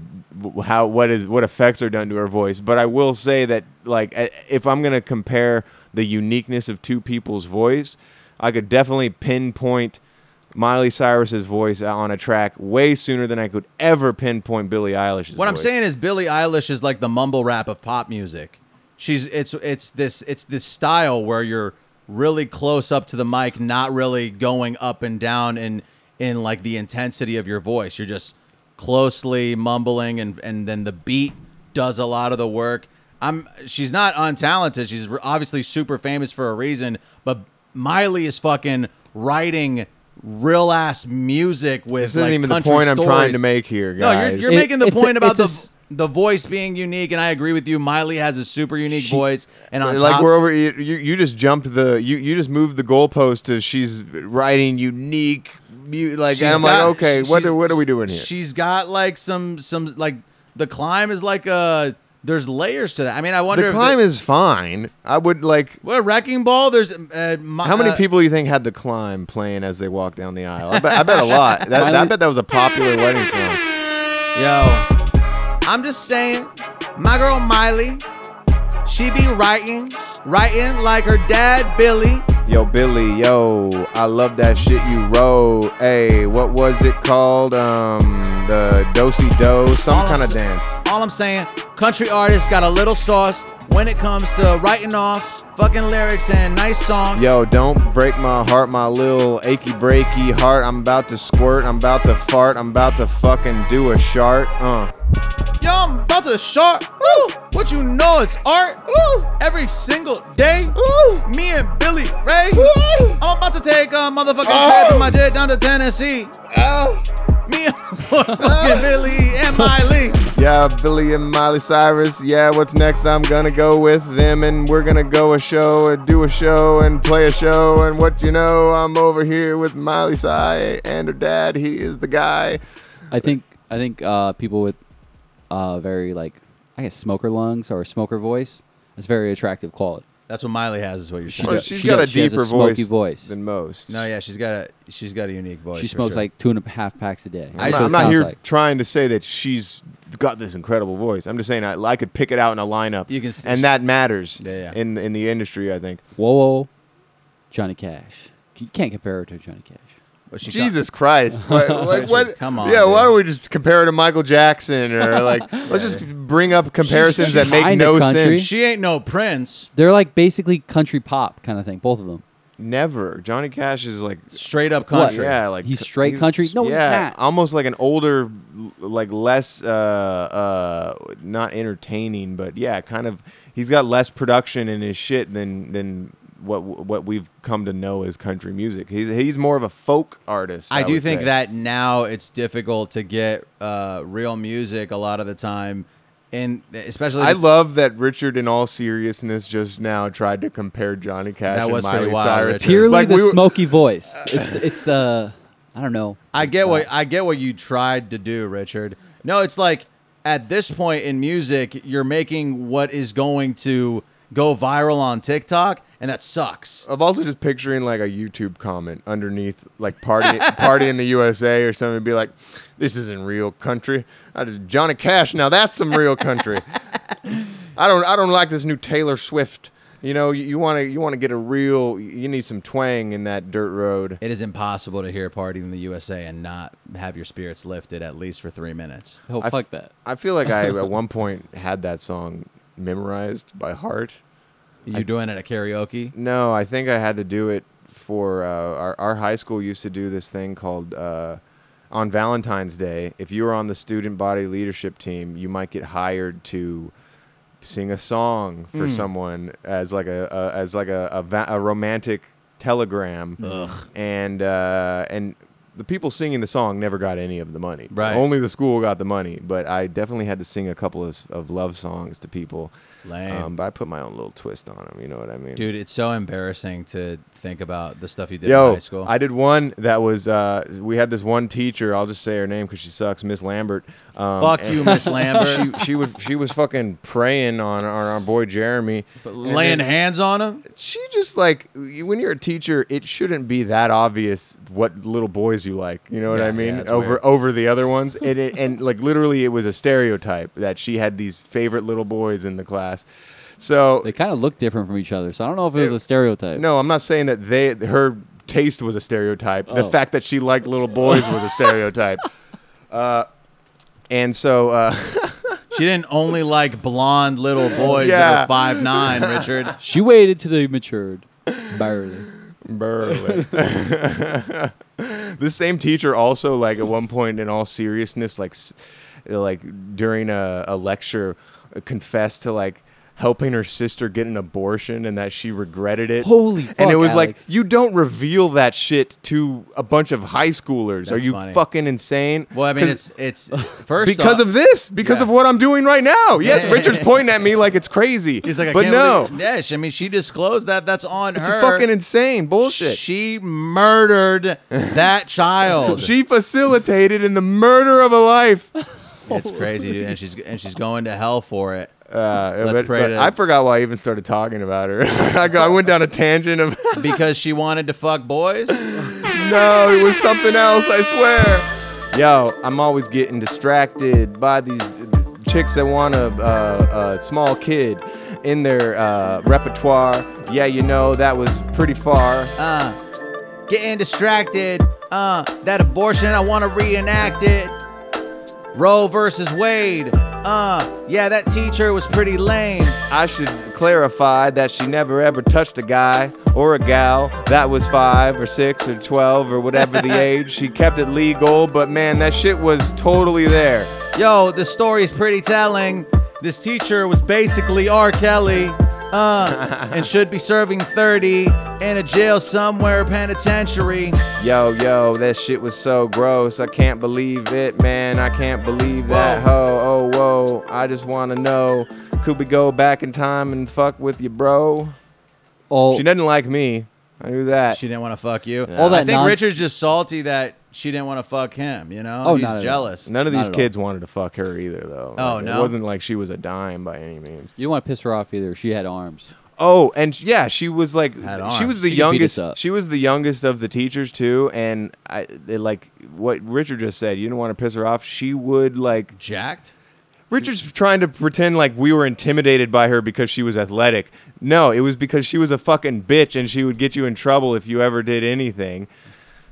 how what is what effects are done to her voice, but I will say that like if I'm gonna compare the uniqueness of two people's voice, I could definitely pinpoint Miley Cyrus's voice on a track way sooner than I could ever pinpoint Billie Eilish's. What I'm voice. saying is Billie Eilish is like the mumble rap of pop music. She's it's it's this it's this style where you're really close up to the mic, not really going up and down in in like the intensity of your voice. You're just closely mumbling and and then the beat does a lot of the work. I'm she's not untalented. She's obviously super famous for a reason, but Miley is fucking writing real ass music with This isn't like even the country point I'm trying to make here, guys. No, you're, you're It- making the it's a- point about it's a the the voice being unique, and I agree with you. Miley has a super unique She- voice, and on like top, we're over you, you you just jumped the you, you just moved the goalpost to she's writing unique mu- like and I'm got- like okay what are, what are we doing here She's got like some some like the climb is like a there's layers to that. I mean, I wonder the if climb is fine I would like what wrecking ball. There's uh, Mi- How many uh, people you think had the climb playing as they walked down the aisle? I bet, I bet a lot. That, I bet that was a popular wedding song. Yo, I'm just saying, my girl Miley, she be writing, writing like her dad Billy. Yo, Billy, yo, I love that shit you wrote. Hey, what was it called? Um, the dosey do, some All I'm kind of sa- dance. All I'm saying, country artists got a little sauce when it comes to writing off fucking lyrics and nice songs. Yo, don't break my heart, my little achy breaky heart. I'm about to squirt, I'm about to fart, I'm about to fucking do a shart. Uh. Yo, I'm about to short. Ooh, what you know it's art. Ooh, every single day. Ooh, me and Billy Ray. I'm about to take a motherfucking trip in my jet down to Tennessee. Me and <laughs> fucking Billy and Miley. <laughs> Yeah, Billy and Miley Cyrus. Yeah, what's next? I'm gonna go with them, and we're gonna go a show and do a show and play a show. And what you know, I'm over here with Miley Cy and her dad. He is the guy. I think I think uh, people with uh, very like I guess smoker lungs or smoker voice. It's very attractive quality. That's what Miley has, is what you're She saying. Well, does- she's she got does. a She has a deeper smoky voice, voice. than most. No, yeah, she's got a she's got a unique voice. she for smokes sure. like two and a half packs a day. I'm I not, I'm not Sounds here like. trying to say that she's got this incredible voice. I'm just saying I, I could pick it out in a lineup, You can s- and that matters Yeah, yeah. in in the industry. I think. Whoa, whoa, Johnny Cash. You can't compare her to Johnny Cash. But she Jesus Christ! <laughs> What, like, what? come on, Yeah, why dude. don't we just compare her to Michael Jackson or <laughs> like let's just bring up comparisons she's that make kinda no country. sense. She ain't no prince. They're like basically country pop kind of thing, both of them. Never. Johnny Cash is like Straight up What? country. Yeah, like He's straight country? No, he's yeah, not. almost like an older, like less, uh, uh, not entertaining, but yeah, kind of. He's got less production in his shit than than what what we've come to know as country music. He's he's more of a folk artist. I, do would think say. that now it's difficult to get uh, real music a lot of the time, and especially I love that Richard, in all seriousness, just now tried to compare Johnny Cash That and was pretty Miley wild, Cyrus. Richard. Purely Like, the we were- smoky voice. It's the, it's the I I don't know. I get not- what I get what you tried to do, Richard. No, it's like at this point in music, you're making what is going to go viral on TikTok, and that sucks. I'm also just picturing like a YouTube comment underneath, like party <laughs> party in the USA or something, be like, "This isn't real country." I just, Johnny Cash. Now that's some real country. <laughs> I don't I don't like this new Taylor Swift. You know, you want to you want to get a real. You need some twang in that dirt road. It is impossible to hear "Party in the USA" and not have your spirits lifted at least for three minutes. Oh, I fuck f- that. I feel like I at one point had that song memorized by heart. You doing it at karaoke? No, I think I had to do it for uh, our our high school used to do this thing called uh, on Valentine's Day. If you were on the student body leadership team, you might get hired to sing a song for Mm. someone as like a, a as like a a, va- a romantic telegram, and uh, and the people singing the song never got any of the money. Right. Only the school got the money, but I definitely had to sing a couple of, of love songs to people. Lame. Um, but I put my own little twist on them. You know what I mean? Dude, it's so embarrassing to think about the stuff you did in Yo, high school. I did one that was. Uh, we had this one teacher. I'll just say her name because she sucks, Miss Lambert. Um, Fuck you, Miss <laughs> Lambert. She, she was she was fucking preying on our, our boy Jeremy, But laying then hands on him. She just like when you're a teacher, it shouldn't be that obvious what little boys you like. You know what Yeah, I mean? yeah, over weird. over the other ones, <laughs> and it, and like literally, it was a stereotype that she had these favorite little boys in the class. So They kind of look different from each other, so I don't know if it was a stereotype. no, I'm not saying that they her taste was a stereotype. The Oh. fact that she liked little boys was a <laughs> stereotype. Uh, and so uh, <laughs> She didn't only like blonde little boys that Yeah. are five nine, Richard. <laughs> She waited till they matured, barely. Burley. this same teacher also like at one point in all seriousness like s- like during a, a lecture confessed to like helping her sister get an abortion and that she regretted it Holy fuck, and it was Alex. like you don't reveal that shit to a bunch of high schoolers are you funny. fucking insane Well, I mean, it's it's first because off- of this because Yeah. of what i'm doing right now yes richard's pointing at me like it's crazy He's like, I but can't no believe- yeah, I mean, she disclosed that. That's on her. it's her. fucking insane bullshit She murdered that child. <laughs> She facilitated in the murder of a life. it's crazy, dude, and she's and she's going to hell for it. Uh, Let's but- pray but to- I forgot why I even started talking about her. <laughs> I, go, I went down a tangent of <laughs> because she wanted to fuck boys. no, it was something else. I swear. Yo, I'm always getting distracted by these chicks that want a, uh, a small kid in their uh, repertoire. Yeah, you know that was pretty far. Uh, getting distracted. Uh, that abortion, I want to reenact it. Roe versus Wade. Uh, yeah, that teacher was pretty lame. I should clarify that she never ever touched a guy or a gal that was five or six or 12 or whatever the <laughs> age. She kept it legal, but man, that shit was totally there. Yo, the story's pretty telling. This teacher was basically R. Kelly. Uh, and should be serving 30 in a jail somewhere, penitentiary. Yo, yo, that shit was so gross. I can't believe it, man. I can't believe that. Ho, oh, whoa. I just want to know could we go back in time and fuck with you, bro? Oh. She doesn't like me. I knew that. She didn't want to fuck you. All that I think nonsense- Richard's just salty that she didn't want to fuck him, you know? Oh, He's not at all. jealous. None of Not these at all. kids wanted to fuck her either, though. Oh, Like, no? It wasn't like she was a dime by any means. you don't want to piss her off either. She had arms. Oh, and yeah, she was like, she was the She could beat us youngest. She was the youngest of the teachers too, and I they, like what Richard just said. You didn't want to piss her off. She would like. Jacked? Richard's trying to pretend like we were intimidated by her because she was athletic. No, it was because she was a fucking bitch, and she would get you in trouble if you ever did anything.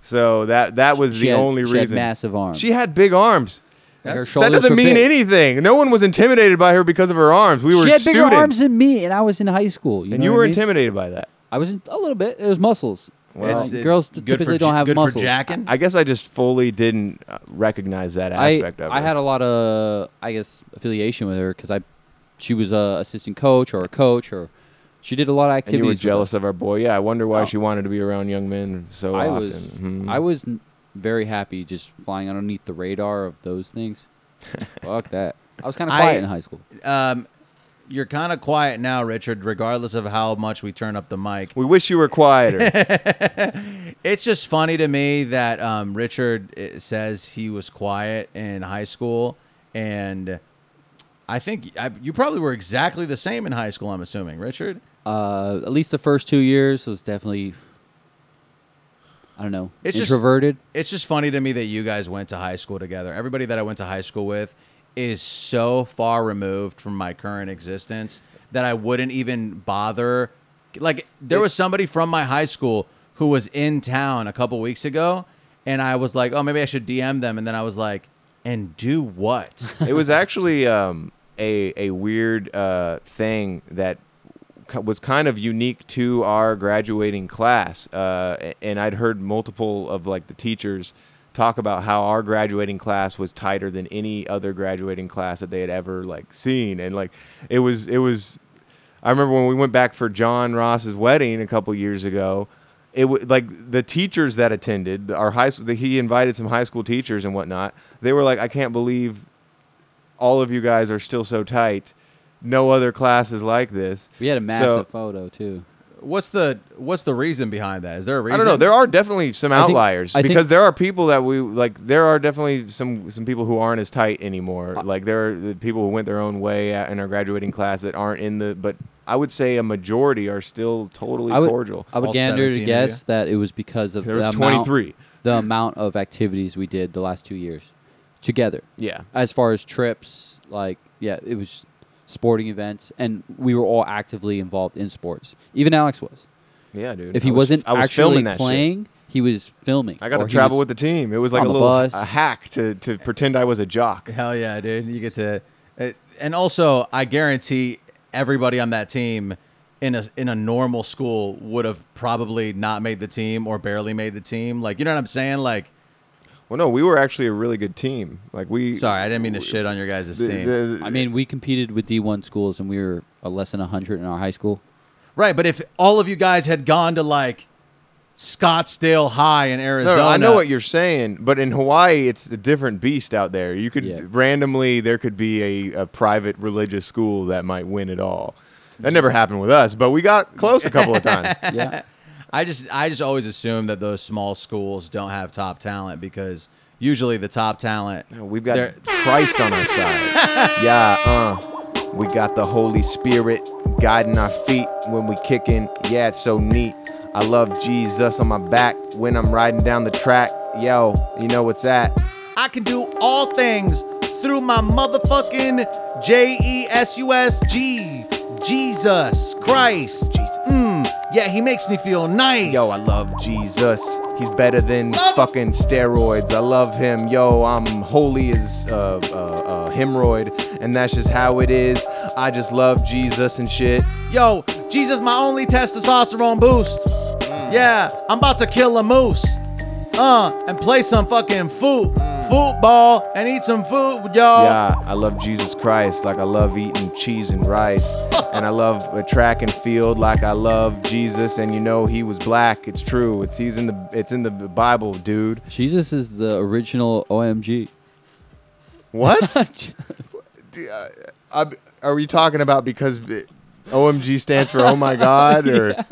So that that was She the had- only she had reason. massive arms. She had big arms. That's- That doesn't mean big. anything. No one was intimidated by her because of her arms. We were she had students, bigger arms than me, and I was in high school. You and know you were I mean? intimidated by that. I was a little bit. It was muscles. Well, Well, It's, uh, girls typically don't have good muscles. for jacking. I guess I just fully didn't uh, recognize that I aspect of it. I had a lot of I guess affiliation with her because I she was a assistant coach or a coach or she did a lot of and activities. you were jealous of our boy. Yeah, I wonder why Oh. she wanted to be around young men so I often. was Mhm. I was very happy just flying underneath the radar of those things. <laughs> Fuck that. I was kind of I- quiet in high school. um, you're kind of quiet now, Richard. Regardless of how much we turn up the mic, We wish you were quieter. <laughs> it's just funny to me that um, Richard uh, says he was quiet in high school, and I think I, you probably were exactly the same in high school. I'm assuming, Richard. Uh, at least the first two years it was definitely, I don't know, It's just- introverted. It's just funny to me that you guys went to high school together. Everybody that I went to high school with is so far removed from my current existence that I wouldn't even bother. Like there was somebody from my high school who was in town a couple weeks ago, and I was like, "Oh, maybe I should DM them." And then I was like, "And do what?" it was actually um, a a weird uh, thing that k- was kind of unique to our graduating class, uh, and I'd heard multiple of like the teachers talk about how our graduating class was tighter than any other graduating class that they had ever like seen, and like it was it was. I remember when we went back for John Ross's wedding a couple years ago. It was like the teachers that attended our high school. He invited some high school teachers and whatnot. They were like, "I can't believe all of you guys are still so tight. No other class is like this." We had a massive So, photo too. what's the What's the reason behind that? Is there a reason? I don't know. There are definitely some I outliers think- because there are people that we like. There are definitely some some people who aren't as tight anymore. Like there are the people who went their own way at- in our graduating class that aren't in the. But I would say a majority are still totally I would, cordial. I would All gander to of guess that it was because of There the was amount, 23. the amount of activities we did the last two years together. Yeah. As far as trips, like yeah, it was sporting events, and we were all actively involved in sports. Even Alex was. Yeah, dude. If I he was- wasn't I was actually filming that shit. playing, he was filming. I got to travel with the team. It was like a little bus. a hack to to pretend I was a jock. Hell yeah, dude! You get to, <laughs> and also I guarantee everybody on that team in a in a normal school would have probably not made the team or barely made the team. Like you know what I'm saying? Like, Well, no, we were actually a really good team. Like we. sorry, I didn't mean to shit on your guys' the- team. the- I mean, we competed with D1 schools, and we were uh, less than hundred in our high school. right, but if all of you guys had gone to like Scottsdale High in No, Arizona, no, I know what you're saying, but in Hawaii, it's a different beast out there. You could Yeah. randomly there could be a, a private religious school that might win it all. That never happened with us, but we got close a couple of <laughs> times. Yeah. I just I just always assume that those small schools don't have top talent because usually the top talent We've got they're- Christ on our side. <laughs> yeah, uh. We got the Holy Spirit guiding our feet when we kicking. Yeah, it's so neat. I love Jesus on my back when I'm riding down the track. Yo, you know what's that? I can do all things through my motherfucking J E S U S G. Jesus Christ. Mm, yeah, he makes me feel nice. Yo, I love Jesus. He's better than fucking steroids. I love him. Yo, I'm holy as uh, uh, uh, hemorrhoid, and that's just how it is. I just love Jesus and shit. Yo, Jesus, my only testosterone boost. Yeah, I'm about to kill a moose. Uh, and play some fucking foot, football and eat some food, with y'all. Yeah, I love Jesus Christ like I love eating cheese and rice. <laughs> and I love a track and field like I love Jesus. And you know he was black. It's true. It's he's in the it's in the Bible, dude. Jesus is the original OMG. What? <laughs> <laughs> Uh, are we talking about because OMG stands for Oh my God or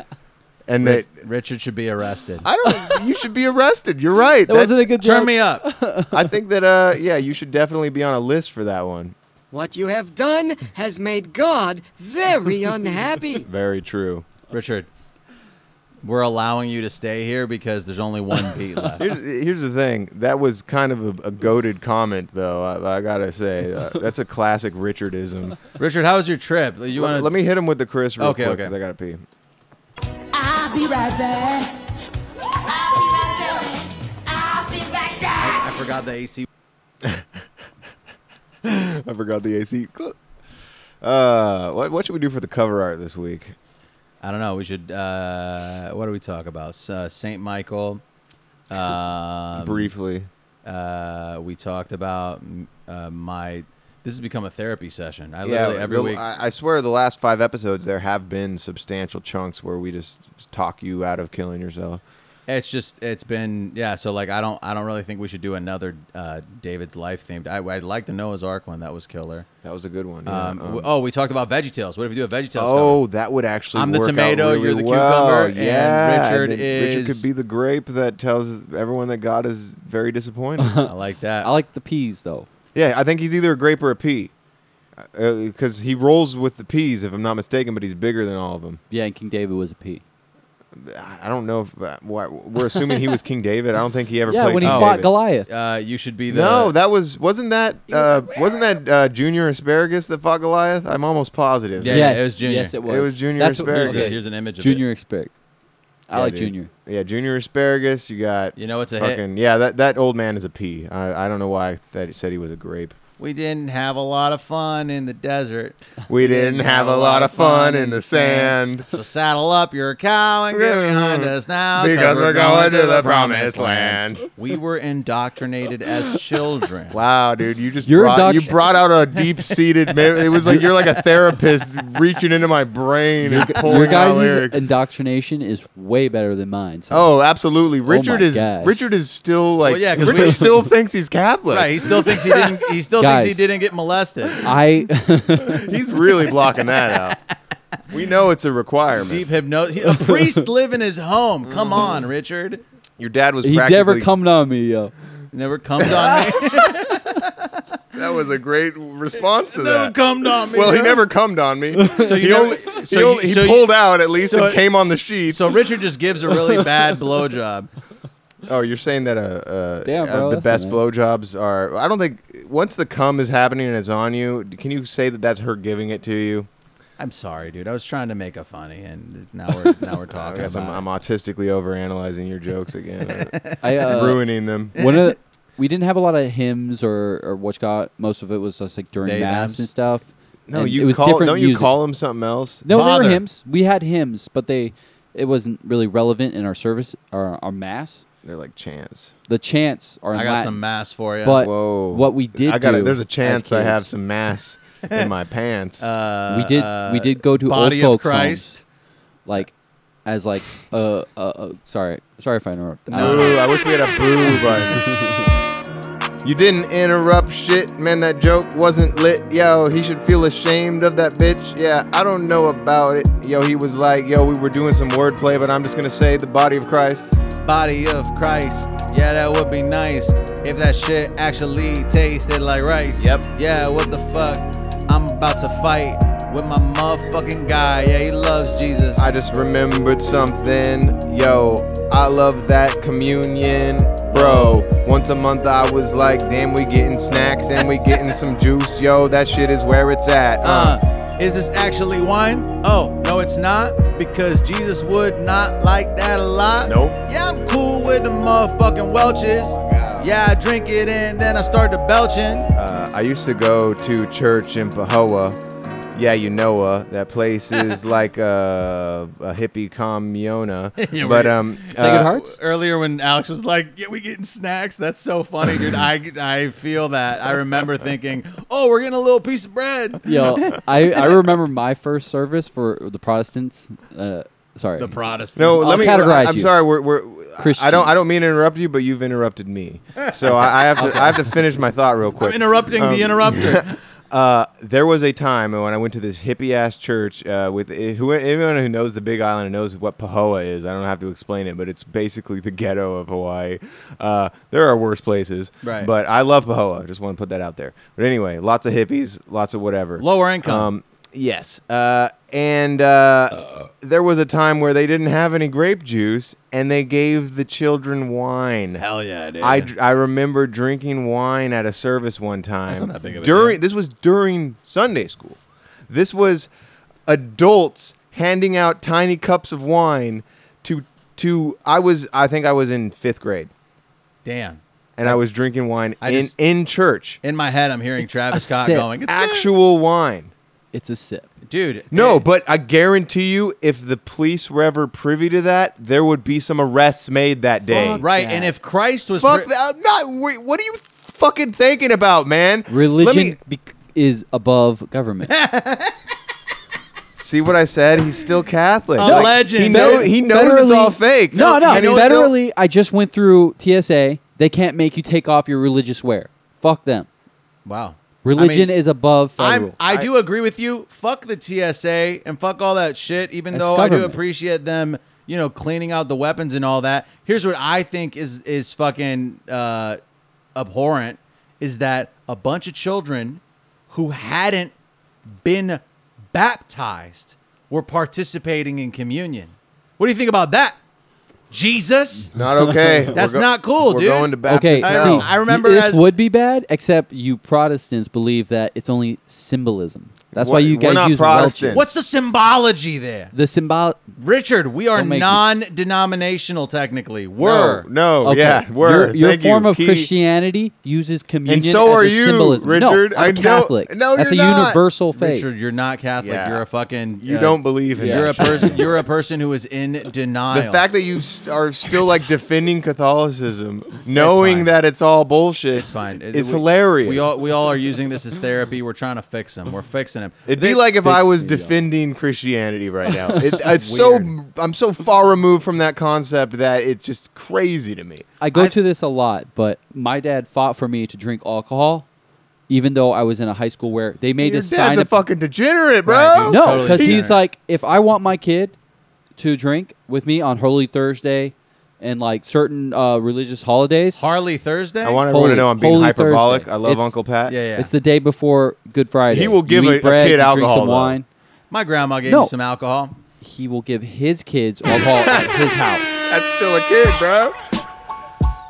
and that Richard should be arrested. I don't. You should be arrested. You're right. <laughs> That wasn't a good Turn joke. me up. <laughs> I think that uh yeah, you should definitely be on a list for that one. What you have done has made God very <laughs> unhappy. Very true. Richard, we're allowing you to stay here because there's only one beat left. Here's, here's the thing. That was kind of a, a goaded comment, though. I, I gotta say, uh, that's a classic Richardism. Richard, how was your trip? You Let, want let me hit him with the Chris real Okay, quick okay. because I gotta pee. I'll be right back. I'll be right back. I'll be right back. I forgot the AC. <laughs> I forgot the AC. Uh, what what should we do for the cover art this week? I don't know. We should. Uh, what do we talk about? Uh, Saint Michael. Um, Briefly. Uh, we talked about uh, my. This has become a therapy session. I Yeah, literally every the- week. I, I swear, the last five episodes there have been substantial chunks where we just talk you out of killing yourself. It's just it's been yeah. So like I don't I don't really think we should do another uh, David's life themed. I I like the Noah's Ark one. That was killer. That was a good one. yeah. Um, Um, w- oh, we talked about Veggie Tales. What if we do a Veggie Tales? Oh, that would actually. I'm the work out tomato, really you're the well. cucumber, and Yeah, Richard then Richard could be the grape that tells everyone that God is very disappointed. <laughs> I like that. I like the peas though. Yeah, I think he's either a grape or a pea, because he rolls with the peas, if I'm not mistaken. But he's bigger than all of them. Yeah, and King David was a pea. I don't know if uh, why, we're assuming he was King David. I don't think he ever Yeah, played. when he King fought David. Goliath. Uh, you should be the No, that was wasn't that uh, wasn't that uh, Junior Asparagus that fought Goliath? I'm almost positive. Yeah, yes, it was Junior. Yes, it was. It was Junior That's what- Asparagus. Here's, a- here's an image of Junior it. Asparagus. I Yeah, like dude. Junior. Yeah, Junior Asparagus. You got You know it's a hit. fucking yeah. That that old man is a pea. I, I don't know why that said he was a grape. We didn't have a lot of fun in the desert. <laughs> We didn't have a lot of fun in the sand. So saddle up your cow and get behind us now. Because we're going to the promised land. We were indoctrinated as <laughs> children. Wow, dude, you just You're brought, you brought out a deep seated. It was like you're like a <laughs> therapist reaching into my brain and pulling Your out guys' lyrics. indoctrination is way better than mine. So. Oh, absolutely. Richard oh my is gosh. Richard is still like Well, yeah, 'cause Richard we- still thinks he's Catholic. Right, he still thinks he didn't. He still thinks he didn't get molested. I <laughs> He's really blocking that out. We know it's a requirement. Deep hypnosis. A priest live in his home. Come mm-hmm. on, Richard. Your dad was he practically never come on me, yo. Never comes on me. <laughs> That was a great response to never that. come on me. Well, he never cummed on me. So you he never- only, so he, you- only- he so you- pulled out at least so and it- came on the sheets. So Richard just gives a really bad blowjob. Oh, you're saying that uh, uh, Damn, uh, the that's best nice. blowjobs are. I don't think once the cum is happening and it's on you, can you say that that's her giving it to you? I'm sorry, dude. I was trying to make a funny, and now we're <laughs> now we're I talking guess I'm, about. I'm autistically overanalyzing your jokes again, <laughs> I uh, ruining them. one of the- <laughs> we didn't have a lot of hymns or or what got most of it was just like during They, mass thems? and stuff. No, And you it was call, different don't you music. call them something else? No, there Father. were hymns. We had hymns, but they it wasn't really relevant in our service or our mass. They're like chants. The chants are I got Latin, some mass for you. but Whoa. what we did I got do it. There's a chance I have some mass in my <laughs> pants. uh, we did uh, we did go to body old of folks homes, like as like uh, uh uh sorry sorry if I interrupt. No. don't. Boo, I wish we had a boo button. <laughs> You didn't interrupt shit, man. That joke wasn't lit. Yo, he should feel ashamed of that bitch. Yeah, I don't know about it. Yo, he was like, yo, we were doing some wordplay, but I'm just gonna say the body of Christ. Body of Christ. Yeah, that would be nice if that shit actually tasted like rice. Yep. Yeah, what the fuck? I'm about to fight with my motherfucking guy. Yeah, he loves Jesus. I just remembered something. Yo, I love that communion, bro. Once a month I was like, damn, we getting snacks and we getting some <laughs> juice. Yo, that shit is where it's at. Uh. Uh, is this actually wine? Oh, no, it's not. Because Jesus would not like that a lot. Nope. Yeah, I'm cool with the motherfucking Welch's. Yeah, I drink it and then I start to belching. Uh, I used to go to church in Pahoa. Yeah, you know uh, that place is <laughs> like a, a hippie communa. <laughs> Yeah, but we- um, Sacred uh, Hearts. Earlier when Alex was like, "Yeah, we getting snacks." That's so funny, dude. I <laughs> I feel that. I remember thinking, "Oh, we're getting a little piece of bread." Yo, I I remember my first service for the Protestants. Uh, sorry, The Protestants. No, I'll let me. categorize I'm you. sorry. We're, we're I don't. I don't mean to interrupt you, but you've interrupted me. So I, I have to. I have to finish my thought real quick. I'm interrupting Um, the interrupter. Uh, there was a time when I went to this hippie ass church uh, with who anyone who knows the Big Island and knows what Pahoa is. I don't have to explain it, but it's basically the ghetto of Hawaii. Uh, there are worse places, Right. But I love Pahoa. I just want to put that out there. But anyway, lots of hippies, lots of whatever. Lower income. Um, yes. And uh, there was a time where they didn't have any grape juice, and they gave the children wine. Hell yeah, dude. I, I remember drinking wine at a service one time. That's not that big of a during deal. this was during Sunday school. This was adults handing out tiny cups of wine to to I was I think I was in 5th grade Damn. and I was drinking wine I in just- in church. In my head, I'm hearing It's Travis Scott sip. going, "It's Actual wine. It's a sip. dude." No, but I guarantee you if the police were ever privy to that, there would be some arrests made that day. Fuck right. that. And if Christ was, Fuck pri- that. I'm not wait, what are you fucking thinking about, man? Let Religion me- bec is above government. <laughs> See what I said? He's still Catholic. A Like, legend. He knows. He knows it's all fake. No, no. And he's still- Federally, I just went through TSA. They can't make you take off your religious wear. Fuck them. Wow. Religion I mean, is above I'm, federal. I do agree with you. Fuck the TSA and fuck all that shit. Even That's though I do appreciate them, you know, cleaning out the weapons and all that. Here's what I think is is fucking uh, abhorrent: is that a bunch of children who hadn't been baptized were participating in communion. What do you think about that? Jesus? Not okay. <laughs> That's go- not cool, we're dude. going to Baptist Okay, I see, I remember this as- would be bad, except you Protestants believe that it's only symbolism. That's why What- you we're guys not use Protestants. Welch's. What's the symbology there? the symbol? Richard, we are Don't make me- non-denominational technically. We're No, no Okay, yeah, we're your, your thank you. form of Key- Christianity uses communion And so as are a you, symbolism. Richard. No, I'm I a know- Catholic. no, That's you're a not. universal faith. Richard, you're not Catholic. Yeah. You're a fucking. You uh, don't believe in You're a that person. You're a person who is in denial. The fact that you s- are still like defending Catholicism, knowing fine. that it's all bullshit, it's fine. It- It's we- hilarious. We all we all are using this as therapy. We're trying to fix him. We're fixing him. It'd They- be like if I was me, yo. defending Christianity right now. <laughs> It, it's so I'm so far removed from that concept that it's just crazy to me. I go I- to this a lot, but my dad fought for me to drink alcohol, even though I was in a high school where they made Your us dad's sign a a fucking degenerate, bro. Right, dude. No, Totally because he's like, if I want my kid to drink with me on Holy Thursday and like certain uh, religious holidays, Harley Thursday. I want everyone to know I'm being Holy hyperbolic. Thursday. I love It's- Uncle Pat. yeah, yeah. it's the day before Good Friday. He will give you a- eat a bread, kid you drink alcohol, some though. wine. My grandma gave No. me some alcohol. He will give his kids alcohol at his house. <laughs> That's still a kid, bro.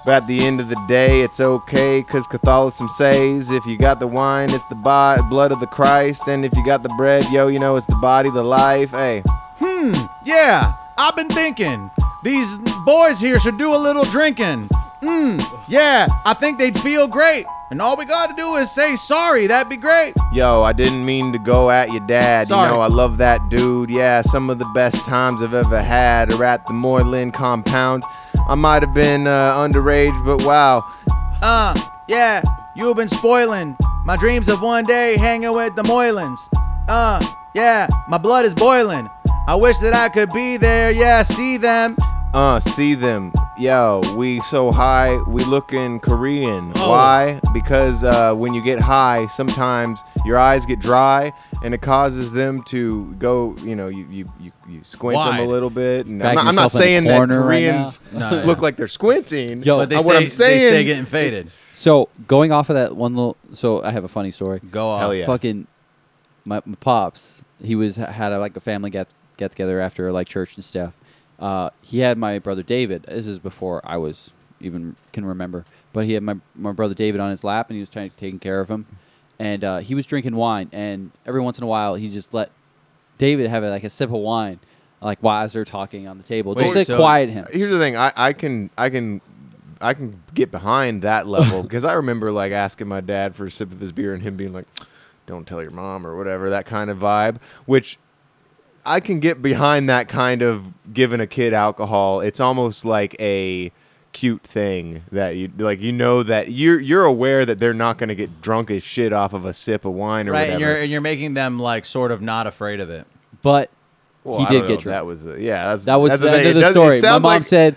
But at the end of the day, it's okay, cause Catholicism says if you got the wine, it's the bo- blood of the Christ, and if you got the bread, yo, you know it's the body, the life. Hey, Hmm. Yeah, I've been thinking these boys here should do a little drinking. Hmm. Yeah, I think they'd feel great. And all we got to do is say sorry. That'd be great. yo, I didn't mean to go at your dad. Sorry. You know, I love that dude. Yeah, some of the best times I've ever had are at the Moylan compound. I might have been uh, underage, but wow. Uh, yeah, you've been spoiling my dreams of one day hanging with the Moylans. Uh, yeah, my blood is boiling. I wish that I could be there. Yeah, see them. Uh, see them. Yo, we so high, we looking Korean. Oh. Why? Because uh, when you get high, sometimes your eyes get dry, and it causes them to go. You know, you you you, you squint them a little bit. And I'm not, I'm not yourself in a saying that corner right Koreans now. No, no, no. look like they're squinting. Yo, But they Uh, stay, what I'm saying, they stay getting faded. So going off of that one little, so I have a funny story. Go off. Hell yeah. Fucking, my, my pops. He was had a, like a family get get together after like church and stuff. Uh, he had my brother David. This is before I was even can remember. But he had my my brother David on his lap, and he was trying to taking care of him. And uh, he was drinking wine, and every once in a while, he just let David have like a sip of wine, like while they're talking on the table, Wait, just to so- quiet him. Here's the thing. I, I can I can I can get behind that level <laughs> because I remember like asking my dad for a sip of his beer and him being like, "Don't tell your mom" or whatever that kind of vibe. Which I can get behind that kind of giving a kid alcohol. It's almost like a cute thing that you like. You know that you're you're aware that they're not going to get drunk as shit off of a sip of wine or Right, and whatever. you're and you're making them like sort of not afraid of it. But Well, he I did don't know get if drunk. That was the yeah. That's, That was that's the, thing. end It of the does- it story. My sounds mom like- said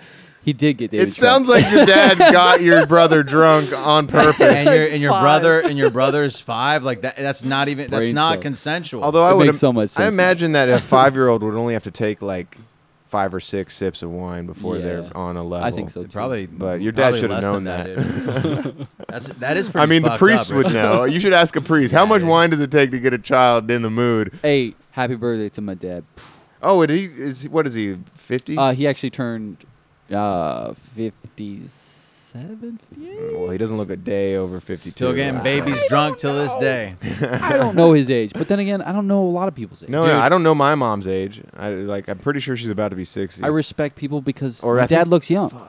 he did get David It sounds like your dad <laughs> got your brother drunk on purpose. And your and your Five. brother and your brother's five. Like that. That's not even. That's Brain not cell. consensual. Although I It would, makes so much I sense. imagine that a <laughs> five-year-old would only have to take like five or six sips of wine before Yeah. they're on a level. I think so. Too. probably. But your dad probably should have less known than that. dude. <laughs> that's that is pretty. I mean, the fucked priest up, would Rich. know. You should ask a priest. How much wine does it take to get a child in the mood? Hey, happy birthday to my dad. Oh, and he is. What is he? Fifty? Uh, he actually turned uh, 57, 58? well, he doesn't look a day over fifty-two. Still getting babies drunk till this day. <laughs> I don't know his age, but then again, I don't know a lot of people's age. No, Dude. no, I don't know my mom's age. I like. I'm pretty sure she's about to be sixty. I respect people because Or my I dad think- looks young.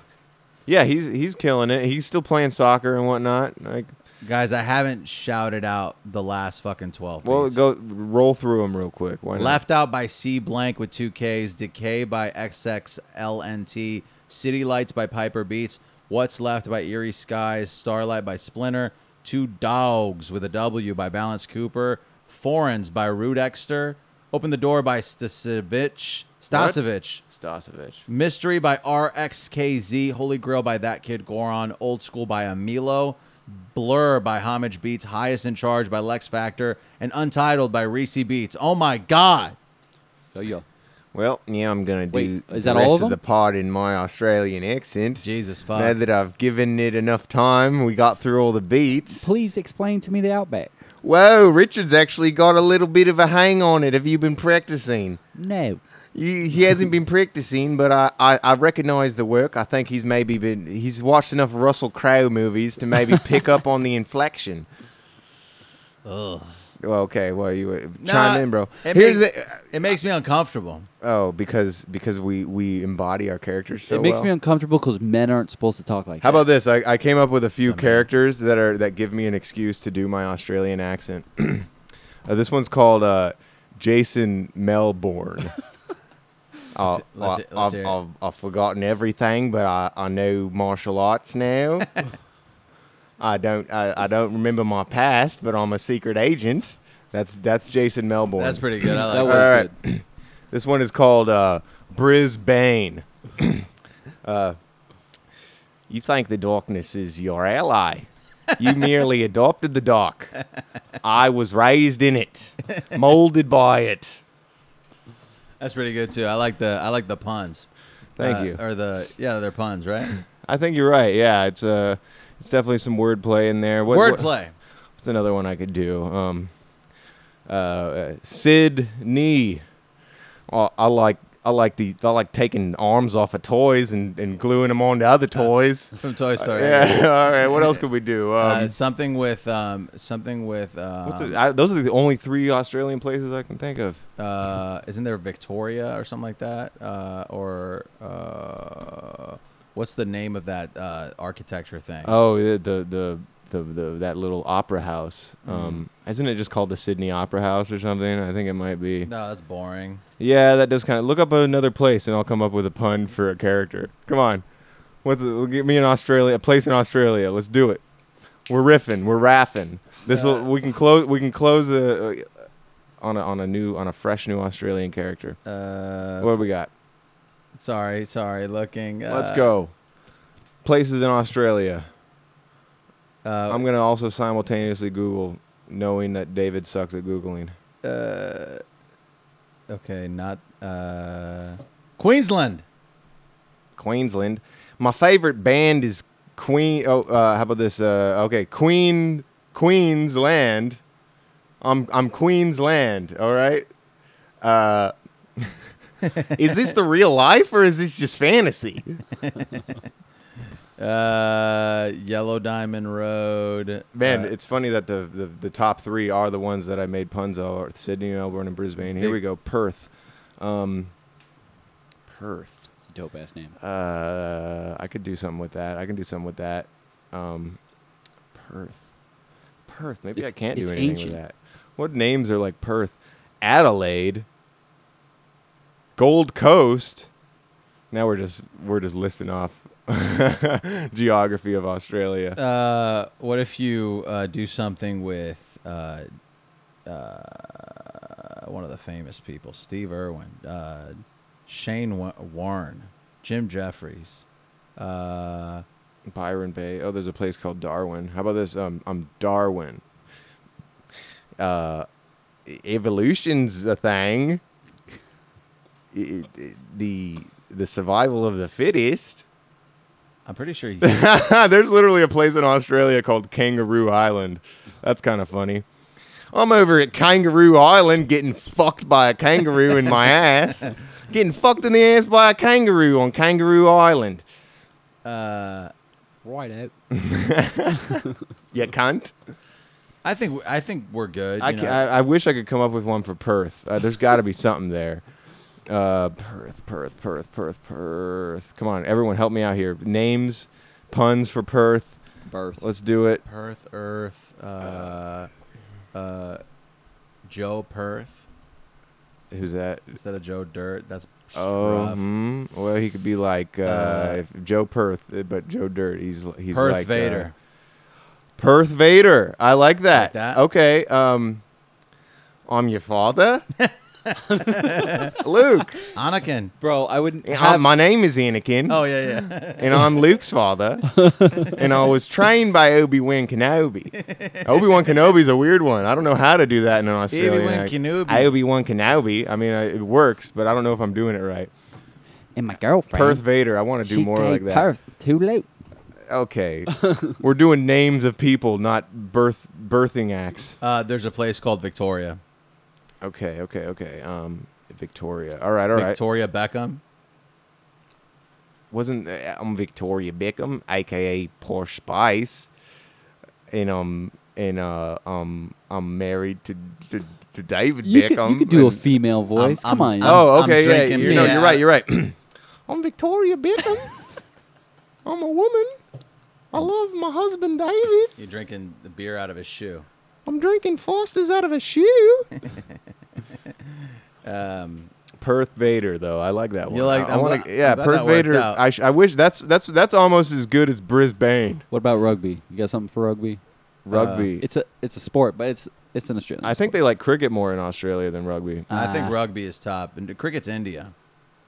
yeah, he's he's killing it. He's still playing soccer and whatnot. Like, Guys, I haven't shouted out the last fucking twelve. well, beats. go roll through them real quick. Why not? Left Out by C Blank with two Ks. Decay by XXLNT. City Lights by Piper Beats. What's Left by Eerie Skies. Starlight by Splinter. Two Dogs with a W by Balance Cooper. Foreigns by Rude Exter. Open the Door by Stasevich. Stasevich. Stasevich. Mystery by RXKZ. Holy Grail by That Kid Goron. Old School by Amilo. Blur by Homage Beats. Highest in Charge by Lex Factor. And Untitled by Reese Beats. Oh my God. So yo. Well, yeah, I'm gonna do Wait, is the that rest all of the part in my Australian accent. Jesus fuck. Now that I've given it enough time, we got through all the beats. Please explain to me the Outback. Whoa, Richard's actually got a little bit of a hang on it. Have you been practicing? No. He, he hasn't been <laughs> practicing, but I, I, I recognize the work. I think he's maybe been he's watched enough Russell Crowe movies to maybe <laughs> pick up on the inflection. Ugh. Well, okay, well you uh, Nah, chime in, bro. It, Here's makes, the it makes me uncomfortable. oh because because we we embody our characters so it makes well. me uncomfortable because men aren't supposed to talk like that. How that. about this? I, I came up with a few characters that are that give me an excuse to do my Australian accent. <clears throat> uh, this one's called uh, Jason Melbourne. <laughs> Uh, let's- I- let's I've, it. I've, I've forgotten everything, but I, I know martial arts now. <laughs> I don't I, I don't remember my past, but I'm a secret agent. That's that's Jason Melbourne. That's pretty good. I like That that. was All right. good. <clears throat> This one is called uh, Brisbane. <clears throat> uh, you think the darkness is your ally. You merely <laughs> adopted the dark. I was raised in it, <laughs> molded by it. That's pretty good too. I like the I like the puns. Thank Uh, you. Or the yeah, they're puns, right? I think you're right. Yeah, it's uh, it's definitely some wordplay in there. What, what- Wordplay. What's another one I could do? Um, uh, uh, Sydney. I, I like I like the I like taking arms off of toys and, and gluing them onto other toys. <laughs> From Toy Story. yeah. <laughs> All right. What else could we do? Um, Uh, something with um, something with um, what's it? I, those are the only three Australian places I can think of. uh, isn't there Victoria or something like that? Uh, or uh, what's the name of that uh, architecture thing? Oh, the the the, the, the that little opera house. Um, isn't it just called the Sydney Opera House or something? I think it might be. no, that's boring. Yeah, that does kind of look up another place, and I'll come up with a pun for a character. Come on, what's it? Give me an Australia, a place in Australia. Let's do it. We're riffing, we're raffing. This will we can close. We can close a, on a on a new on a fresh new Australian character. Uh, What do we got? Sorry, sorry. Looking. Uh, Let's go. Places in Australia. Uh, I'm gonna also simultaneously Google, knowing that David sucks at googling. uh, okay, not uh, Queensland. Queensland. My favorite band is Queen. Oh, uh, how about this? Uh, okay, Queen Queensland. I'm I'm Queensland. All right. Uh, <laughs> is this the real life or is this just fantasy? <laughs> Uh, Yellow Diamond Road. Man, uh, it's funny that the, the, the top three are the ones that I made puns of: Sydney, Melbourne, and Brisbane. Here we go. Perth. Um, Perth. It's a dope ass name. Uh, I could do something with that. I can do something with that. Um, Perth. Perth. Maybe It- I can't do anything ancient. with that. What names are like Perth? Adelaide. Gold Coast. Now we're just we're just listing off <laughs> geography of Australia. Uh, what if you uh, do something with uh, uh, one of the famous people, Steve Irwin, uh, Shane Wa- Warne, Jim Jefferies. Uh, Byron Bay. Oh, there's a place called Darwin. How about this? Um, I'm Darwin. Uh, e- evolution's a thing. The the survival of the fittest. I'm pretty sure <laughs> he's. <laughs> There's literally a place in Australia called Kangaroo Island. That's kind of funny. I'm over at Kangaroo Island getting fucked by a kangaroo in my <laughs> ass. Getting fucked in the ass by a kangaroo on Kangaroo Island. uh, Right out. You cunt. I think I think we're good. I, you ca- know. I, I wish I could come up with one for Perth. Uh, there's got to be something there. Uh, Perth, Perth, Perth, Perth, Perth. Come on, everyone, help me out here. Names, puns for Perth. Birth. Let's do it. Perth, Earth, uh, uh, Joe Perth Who's that? instead of Joe Dirt. That's Oh, rough. hmm. well, he could be like uh, Uh, Joe Perth, uh, but Joe Dirt. He's he's Perth like uh, Vader. Perth Vader. I like that. that? Okay. Um, I'm your father. <laughs> <laughs> Luke. Anakin. Bro, I wouldn't. Uh, Have, my name is Anakin. Oh yeah, yeah. <laughs> and I'm Luke's father. <laughs> and I was trained by Obi Wan Kenobi. Obi Wan Kenobi's a weird one. I don't know how to do that in an Australian. Obi-Wan. Kenobi. Obi Wan Kenobi. I mean, uh, it works, but I don't know if I'm doing it right. and my girlfriend. Perth Vader. I want to do she more like that. Perth too late. Okay, we're doing names of people, not birth birthing acts. Uh, there's a place called Victoria. Okay, okay, okay. Um, Victoria. All right, all right. Victoria Beckham. Wasn't uh, I'm Victoria Beckham, aka Posh Spice, and um and uh um I'm married to to, to David You Beckham. could, you could do a female voice. I'm- Come on. I'm- oh, okay, yeah, drinking you know, beer. you're right, you're right. <clears throat> I'm Victoria Beckham. <laughs> I'm a woman. I love my husband David. You're drinking the beer out of his shoe. I'm drinking Foster's out of a shoe. <laughs> Um, Perth Vader, though, I like that one. You like- I, I wanna- glad- yeah, Perth that Vader. I, sh- I wish that's that's that's almost as good as Brisbane what about rugby? You got something for rugby? rugby. It's a it's a sport, but it's it's an Australian. I think they like cricket more in Australia than rugby. I think rugby is top, and cricket's India.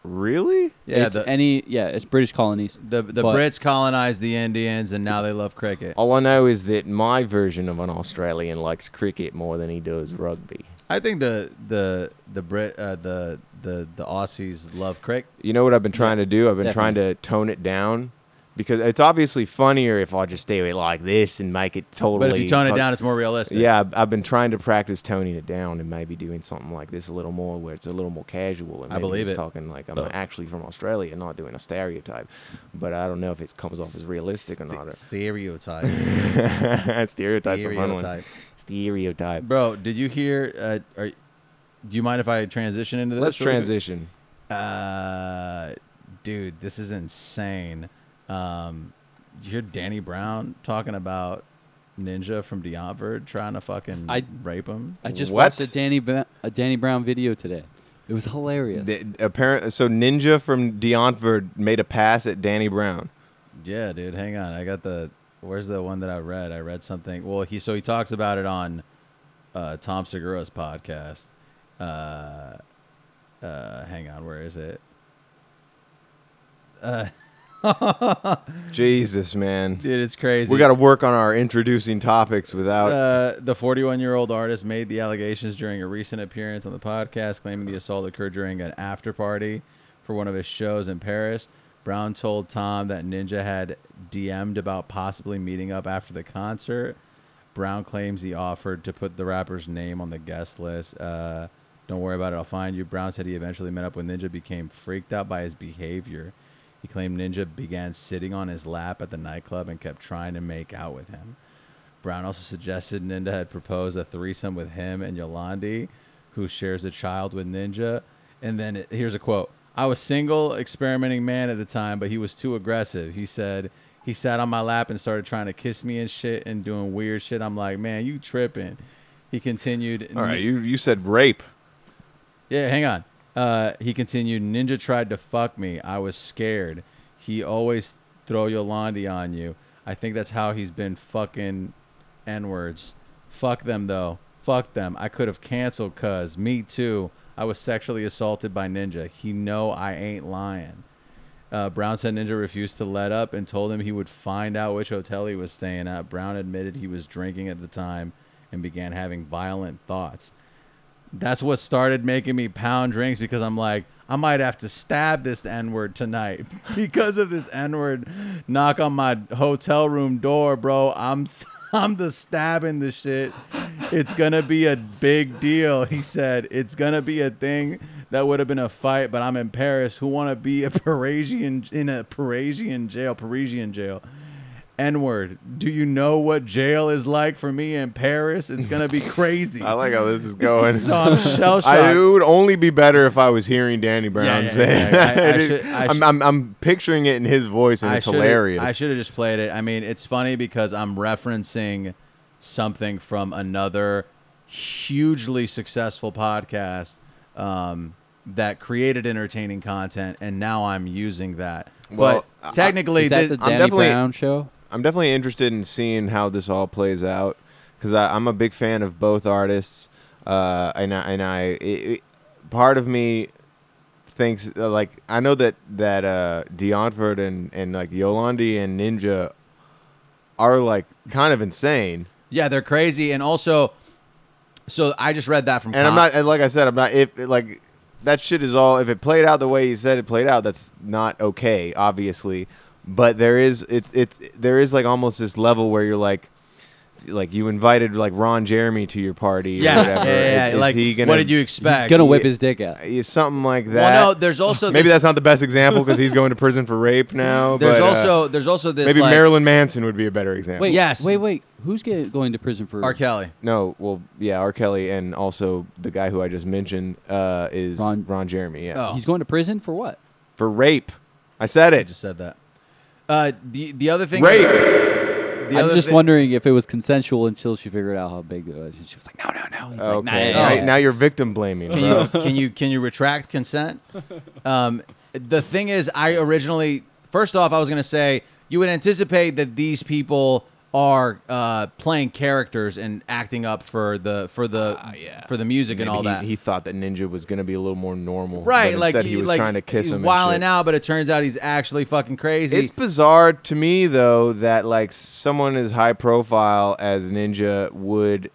Really? Yeah, it's the, any yeah, it's British colonies. the the Brits colonized the Indians, and now they love cricket. All I know is that my version of an Australian likes cricket more than he does rugby. I think the the the Brit uh, the the the Aussies love cricket. You know what I've been trying to do? I've been trying to tone it down because it's obviously funnier if I just do it like this and make it totally. But if you tone it down, it's more realistic. Yeah, I've, I've been trying to practice toning it down and maybe doing something like this a little more, where it's a little more casual and I maybe believe it. talking like I'm actually from Australia, not doing a stereotype. But I don't know if it comes off as realistic or not. Stereotype. <laughs> Stereotypes are a fun one. Stereotype. Stereotype. Bro, did you hear? Uh, are, do you mind if I transition into this? Let's transition. Uh, dude, this is insane. Um, you hear Danny Brown talking about Ninja from Die Antwoord trying to fucking I- rape him? I just What? watched a Danny Ba- a Danny Brown video today. It was hilarious. The, apparent, so Ninja from Die Antwoord made a pass at Danny Brown. Yeah, dude. Hang on. I got the. Where's the one that I read? I read something. Well, he so he talks about it on uh, Tom Segura's podcast. Uh, uh, hang on. Where is it? Uh, <laughs> <laughs> Jesus, man. dude, it's crazy. We got to work on our introducing topics without. Uh, the 41 year old artist made the allegations during a recent appearance on the podcast, claiming the assault occurred during an after party for one of his shows in Paris. Brown told Tom that Ninja had DM'd about possibly meeting up after the concert. Brown claims he offered to put the rapper's name on the guest list. Uh, don't worry about it, I'll find you. Brown said he eventually met up with Ninja, became freaked out by his behavior. He claimed Ninja began sitting on his lap at the nightclub and kept trying to make out with him. Brown also suggested Ninja had proposed a threesome with him and Yolandi, who shares a child with Ninja. And then it, here's a quote I was single, experimenting man at the time, but he was too aggressive. He said he sat on my lap and started trying to kiss me and shit and doing weird shit. I'm like, man, you tripping. He continued. All right, you, you said rape. Yeah, hang on. Uh, he continued, Ninja tried to fuck me. I was scared. He always throw Yolandi on you. I think that's how he's been fucking N words. Fuck them though. Fuck them. I could have canceled cuz. Me too. I was sexually assaulted by Ninja. He know I ain't lying. Uh, Brown said Ninja refused to let up and told him he would find out which hotel he was staying at. Brown admitted he was drinking at the time and began having violent thoughts that's what started making me pound drinks because I'm like, I might have to stab this N word tonight <laughs> because of this N word knock on my hotel room door, bro. I'm <laughs> I'm the stabbing the shit. It's gonna be a big deal. He said it's gonna be a thing that would have been a fight, but I'm in Paris. Who want to be a <laughs> Parisian in a Parisian jail? Parisian jail. N word. Do you know what jail is like for me in Paris? It's gonna be crazy. <laughs> I like how this is going. So I'm shell I, it would only be better if I was hearing Danny Brown Yeah, yeah, say exactly. I- I <laughs> it. should- I I'm, I'm, I'm picturing it in his voice, and it's hilarious. I should have just played it. I mean, it's funny because I'm referencing something from another hugely successful podcast um, that created entertaining content, and now I'm using that. Well, but technically, Is that thi- the I'm Danny definitely- Brown show? I'm definitely interested in seeing how this all plays out because I'm a big fan of both artists, uh, and I, and I it, it, part of me thinks uh, like I know that that uh Die Antwoord and and like Yolandi and Ninja are like kind of insane. Yeah, they're crazy, and also, so I just read that from. And I'm not and like I said, I'm not if like that shit is all if it played out the way he said it played out, that's not okay, obviously. But there is it it's there is like almost this level where you're like like you invited like Ron Jeremy to your party or Yeah, whatever. yeah, yeah, Is- is like, he what gonna- what did you expect? He's gonna whip his dick out. Yeah, something like that. Well, no, there's also maybe this- that's not the best example because he's going to prison for rape now. There's but, uh, also there's also this maybe like, Marilyn Manson would be a better example. Wait, Yes. Wait, wait. Who's get, going to prison for R. Kelly. No, well, yeah, R. Kelly and also the guy who I just mentioned uh, is Ron- Ron, Jeremy. Yeah, Oh. He's going to prison for what? for rape. I said it. I it. just said that. Uh, the the other thing. Rape. The I'm just thing- wondering if it was consensual until she figured out how big it was. And she was like, "No, no, no." He's like, Okay, "Nah, yeah, now, yeah." now you're victim blaming. Can bro. you can you can you retract consent? Um, the thing is, I originally first off, I was gonna say you would anticipate that these people are uh, playing characters and acting up for the for the for the music and Maybe all he, that. He thought that Ninja was going to be a little more normal. right, but like instead he was like, trying to kiss he's him. and wilding shit. out, but it turns out he's actually fucking crazy. It's bizarre to me though that like someone as high profile as Ninja would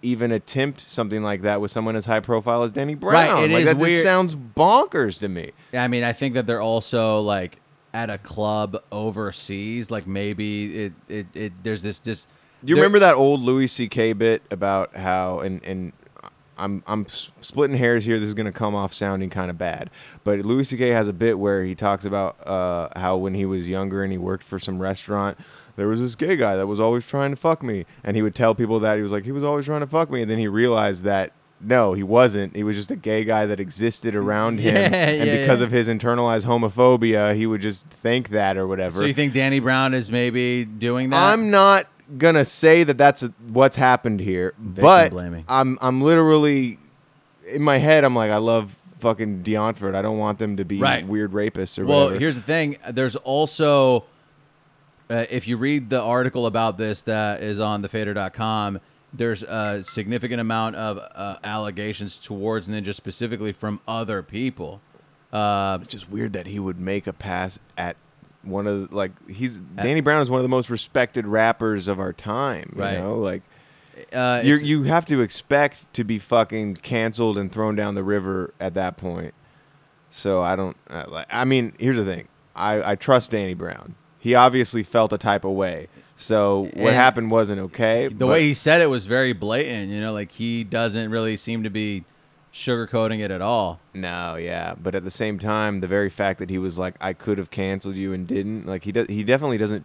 even attempt something like that with someone as high profile as Danny Brown. Right, it like is that just weird. sounds bonkers to me. I mean, I think that they're also like at a club overseas. Like maybe it it, it there's this this. Do you there- remember that old Louis C.K. bit about how and and I'm I'm splitting hairs here. This is gonna come off sounding kind of bad, but Louis C.K. has a bit where he talks about uh, how when he was younger and he worked for some restaurant, there was this gay guy that was always trying to fuck me, and he would tell people that he was like he was always trying to fuck me, and then he realized that. No, he wasn't. He was just a gay guy that existed around him, Yeah, and yeah, because yeah. of his internalized homophobia, he would just think that or whatever. So you think Danny Brown is maybe doing that? I'm not gonna say that that's what's happened here, but. I'm I'm literally in my head. I'm like, I love fucking Die Antwoord. I don't want them to be Right. weird rapists or Well, whatever. Well, here's the thing. There's also, uh, if you read the article about this that is on thefader.com, there's a significant amount of uh, allegations towards Ninja specifically from other people. Uh, it's just weird that he would make a pass at one of the, like he's Danny Brown is one of the most respected rappers of our time. You Right. know, like. uh, you you have to expect to be fucking canceled and thrown down the river at that point. So I don't. Uh, like, I mean, here's the thing. I, I trust Danny Brown. He obviously felt a type of way. So what And happened wasn't okay. the way he said it was very blatant. You know, like he doesn't really seem to be sugarcoating it at all. No, yeah, but at the same time, the very fact that he was like, "I could have canceled you and didn't," like he does, he definitely doesn't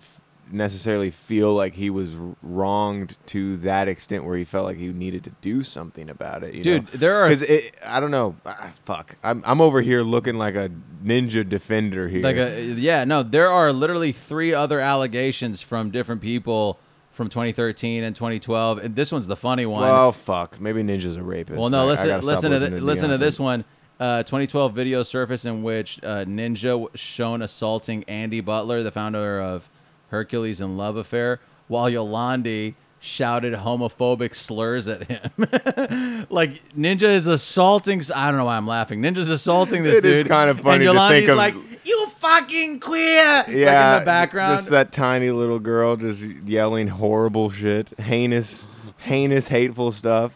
necessarily feel like he was wronged to that extent where he felt like he needed to do something about it. You Dude, know? there are- it, I don't know. Ah, fuck, I'm I'm over here looking like a ninja defender here. Like a yeah, no, there are literally three other allegations from different people from 2013 and 2012, and this one's the funny one. well, fuck, maybe ninja's a rapist. Well, no, I listen, listen to listening th- listen to this one. Uh, 2012 video surfaced in which uh, Ninja was shown assaulting Andy Butler, the founder of Hercules and Love Affair, while Yolandi shouted homophobic slurs at him. <laughs> like Ninja is assaulting. I don't know why I'm laughing. Ninja's assaulting this It dude. is kind of funny and to think of- like, "You fucking queer!" Yeah, like in the background. just that tiny little girl just yelling horrible shit, heinous, heinous, hateful stuff.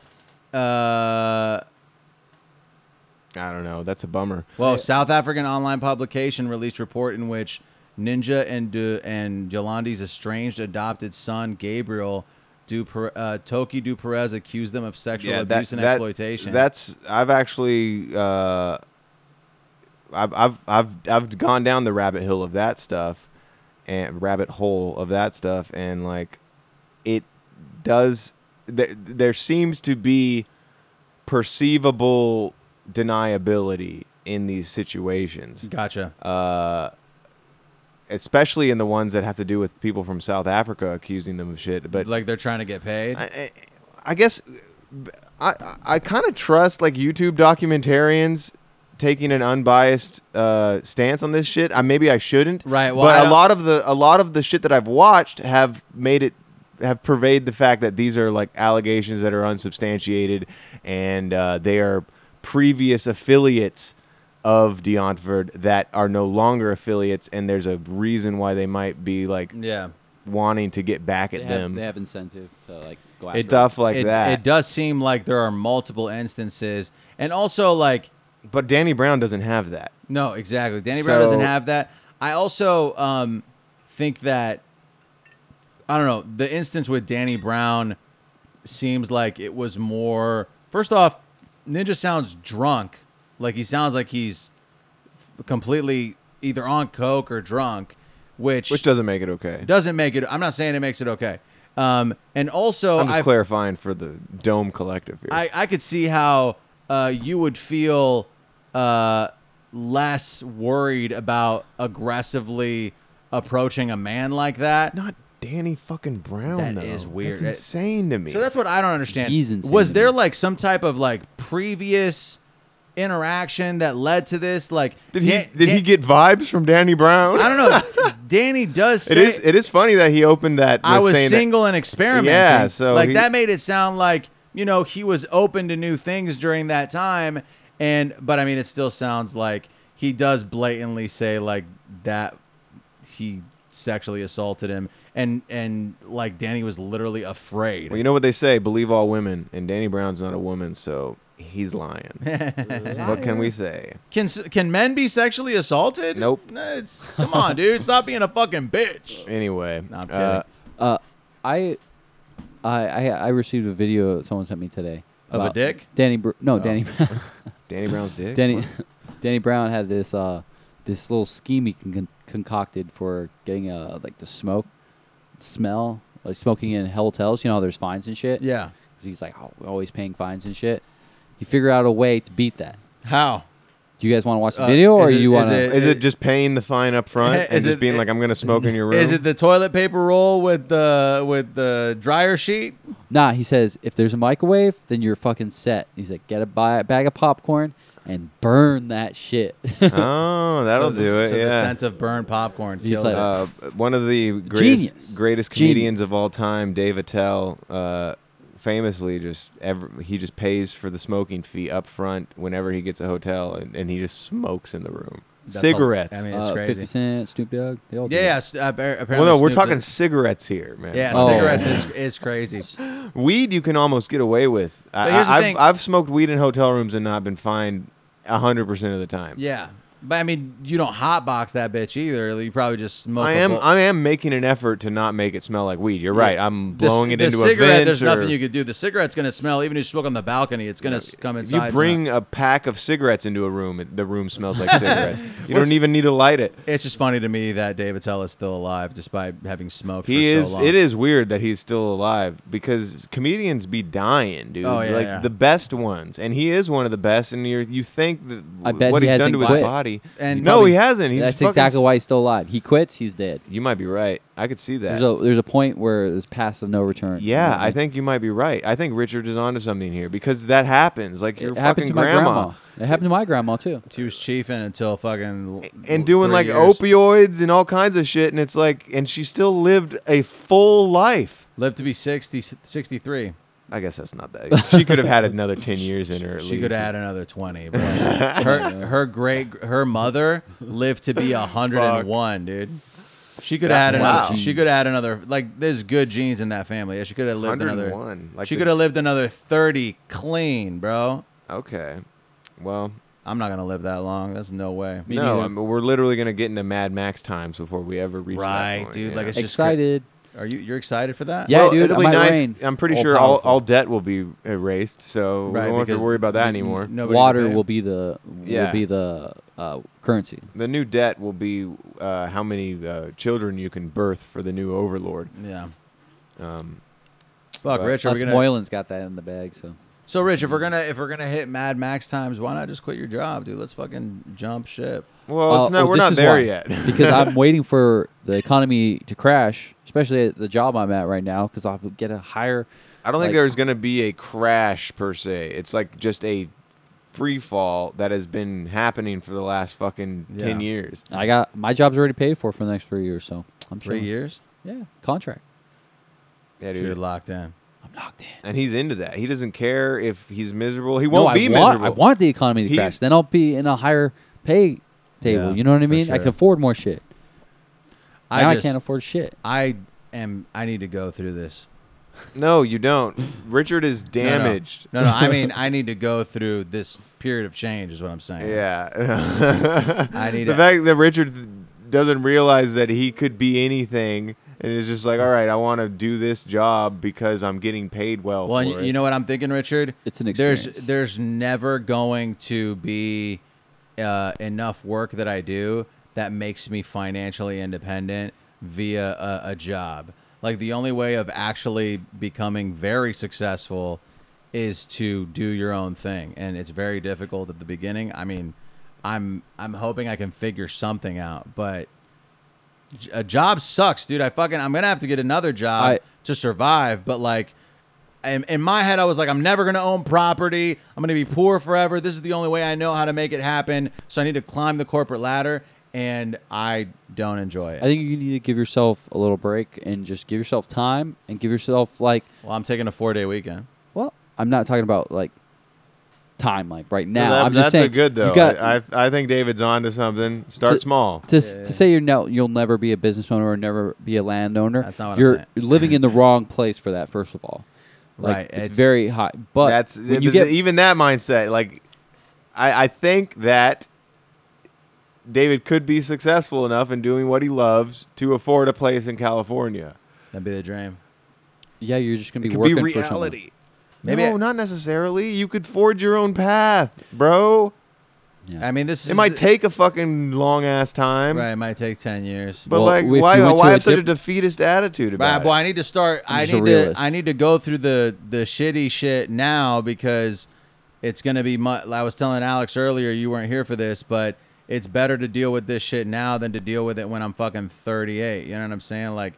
uh, I don't know. That's a bummer. Well, South African online publication released report in which Ninja and Du- and Yolandi's estranged adopted son Gabriel Du uh, Toki Du Perez accused them of sexual abuse and exploitation. That's I've actually uh, I've I've I've I've gone down the rabbit hill of that stuff and rabbit hole of that stuff and like it does th- there seems to be perceivable deniability in these situations. Gotcha. Uh, especially in the ones that have to do with people from South Africa accusing them of shit. But like they're trying to get paid. I, I guess I I kind of trust like YouTube documentarians taking an unbiased uh, stance on this shit. I maybe I shouldn't. Right, well, but a lot of the a lot of the shit that I've watched have made it have pervaded the fact that these are like allegations that are unsubstantiated and uh, they are previous affiliates of Die Antwoord that are no longer affiliates, and there's a reason why they might be like Yeah. wanting to get back at They them. they have incentive to like go after. Stuff like it, that. It does seem like there are multiple instances, and also like but Danny Brown doesn't have that. no, exactly. Danny Brown doesn't have that. I also um, think that I don't know the instance with Danny Brown seems like it was more. First off, Ninja sounds drunk. Like he sounds like he's completely either on coke or drunk, which Which doesn't make it okay. doesn't make it. I'm not saying it makes it okay. Um, and also, I'm just I've- clarifying for the Dome Collective here. I, I could see how uh, you would feel uh, less worried about aggressively approaching a man like that. Not Danny fucking Brown. That though. is weird. That's insane to me. So that's what I don't understand. He's insane Was there like some type of like previous interaction that led to this? Like, did he Dan- did he get vibes from Danny Brown? I don't know. <laughs> Danny does. Say, It is it is funny that he opened that. I was saying that- single and experimenting. Yeah, so like he- that made it sound like you know he was open to new things during that time, and but I mean it still sounds like he does blatantly say like that he sexually assaulted him, and and like Danny was literally afraid. Well, you know what they say: believe all women, and Danny Brown's not a woman, so he's lying. <laughs> what can we say? Can can men be sexually assaulted? Nope. No, It's come on, dude. Stop being a fucking bitch. Anyway, No, I'm kidding. uh, Uh, I, I, I, I received a video someone sent me today Of a dick? Danny, Br- no, Oh. Danny, <laughs> Danny Brown's dick. Danny, <laughs> Danny Brown had this uh, this little scheme he con- concocted for getting uh like the smoke smell, like smoking in hotels. You know, how there's fines and shit. Yeah. 'Cause he's like oh, always paying fines and shit. He figured out a way to beat that. How? Do you guys want to watch the Uh, video, or is it- you is want to? it- Is it just paying the fine up front <laughs> and Is just it- being like, "I'm going to smoke in your room"? Is it the toilet paper roll with the with the dryer sheet? Nah, he says if there's a microwave, then you're fucking set. He's like, get a bi- bag of popcorn and burn that shit. oh, <laughs> that'll So the- do it. So the yeah. scent of burned popcorn He's kills like- it. Uh, one of the greatest Genius. greatest comedians Genius. of all time, Dave Attell, uh, famously just ever he just pays for the smoking fee up front whenever he gets a hotel, and, and he just smokes in the room. That's Cigarettes. all- I mean, it's uh, crazy. 50 Cent, Snoop Dogg. They all yeah, that. yeah. uh, apparently well, no, we're Snoop talking Dogg- cigarettes here, man. Yeah, Oh. cigarettes is, is crazy. <laughs> Weed you can almost get away with. I, I, I've, I've smoked weed in hotel rooms and not been fined hundred percent of the time. Yeah, but I mean, you don't hotbox that bitch either. You probably just smoke. I a am bowl- I am making an effort to not make it smell like weed. You're right. I'm The c- blowing it the into cigarette, a vent. There's or- nothing you could do. The cigarette's gonna smell. Even if you smoke on the balcony, it's gonna s come If inside. you bring a pack of cigarettes into a room, it, the room smells like <laughs> cigarettes. You don't even need to light it. It's just funny to me that Dave Attell is still alive despite having smoked. He for is. So long. It is weird that he's still alive because comedians be dying, dude. Oh, yeah, like yeah. the best ones, and he is one of the best. And you you think that I bet what he he's done hasn't to his quit. body. And no, probably- he hasn't. He's That's exactly s- why he's still alive. He quits, he's dead. You might be right. I could see that. There's a there's a point where there's passive no return. yeah, I think you might be right. I think Richard is onto something here because that happens. Like your it fucking to my grandma. It happened to my grandma too. She was chiefing until fucking and doing three like years. opioids and all kinds of shit, and it's like, and she still lived a full life. Lived to be 60, 63. I guess that's not that. She could have had another ten <laughs> years in her. At She least. could have had another twenty. But her her great her mother lived to be <laughs> hundred and one, dude. She could have had Wow. another. She could have had another. Like there's good genes in that family. Yeah, She could have lived another. 101, like she the- could have lived another thirty clean, bro. Okay. Well, I'm not gonna live that long. That's no way. no, I mean, we're literally gonna get into Mad Max times before we ever reach that Right, point, dude. yeah. Like it's just Excited. Are you you're excited for that? Yeah, well, dude, It'll I be might nice. reign. I'm pretty All sure all, powerful. all debt will be erased, so Right, we won't have to worry about that n- anymore. nobody Water will be the will Yeah. be the uh, currency. The new debt will be uh, how many uh, children you can birth for the new overlord. Yeah. Um, Fuck, Rich. Are we Us gonna? Moylan's got that in the bag, so So, Rich, if we're gonna if we're gonna hit Mad Max times, why not just quit your job, dude? Let's fucking jump ship. Well, it's Uh, not. oh, we're not there why. yet. <laughs> because I'm <laughs> waiting for the economy to crash, especially at the job I'm at right now, because I'll get a higher. I don't think there's going to be a crash per se. It's like just a free fall that has been happening for the last fucking ten years. I got my job's already paid for for the next three years, so I'm Three chilling. years. Yeah, contract. Yeah, Should have dude. locked in. I'm knocked in. and he's into that. He doesn't care if he's miserable. He won't I be want, miserable. I want the economy to He's- crash. Then I'll be in a higher pay table. Yeah, you know what I for mean? I can afford more shit. I now I can't afford shit. I am. I need to go through this. No, you don't. Richard is No, no. damaged. No, no. I mean, I need to go through this period of change. Is what I'm saying. Yeah. I need <laughs> the to- fact that Richard doesn't realize that he could be anything and it's just like, all right, I want to do this job because I'm getting paid well. Well, for and it. you know what I'm thinking, Richard? It's an There's experience. there's there's never going to be uh, enough work that I do that makes me financially independent via a, a job. Like the only way of actually becoming very successful is to do your own thing, and it's very difficult at the beginning. I mean, I'm I'm hoping I can figure something out, but j- a job sucks, dude. I fucking I'm gonna have to get another job I- to survive, but like in, in my head, I was like, I'm never to own property. I'm to be poor forever. This is the only way I know how to make it happen. So I need to climb the corporate ladder, and I don't enjoy it. I think you need to give yourself a little break and just give yourself time and give yourself like. well, I'm taking a four day weekend. Well, I'm not talking about like time, like right No, now. that- I'm just that's saying a good though. Got I, I I think David's on to something. Start To- small. to, s to say you're no, you'll never be a business owner or never be a landowner. That's not what I'm you're saying. living in the wrong place for that. First of all, like, Right, It's, it's- very high, but That's when you get even that mindset. Like, I I think that David could be successful enough in doing what he loves to afford a place in California. That'd be the dream. yeah, you're just gonna It be could working be for someone. reality. Maybe no, I- not necessarily. You could forge your own path, bro. Yeah. I mean, this is It might take a fucking long ass time. right. It might take ten years. But Well, like, if you why went to why a have such a diff- defeatist attitude But, about boy, it? I need to start. I just a need to. realist. I need to go through the the shitty shit now because it's gonna be. Mu- I was telling Alex earlier, you weren't here for this, but it's better to deal with this shit now than to deal with it when I'm fucking 38. You know what I'm saying? Like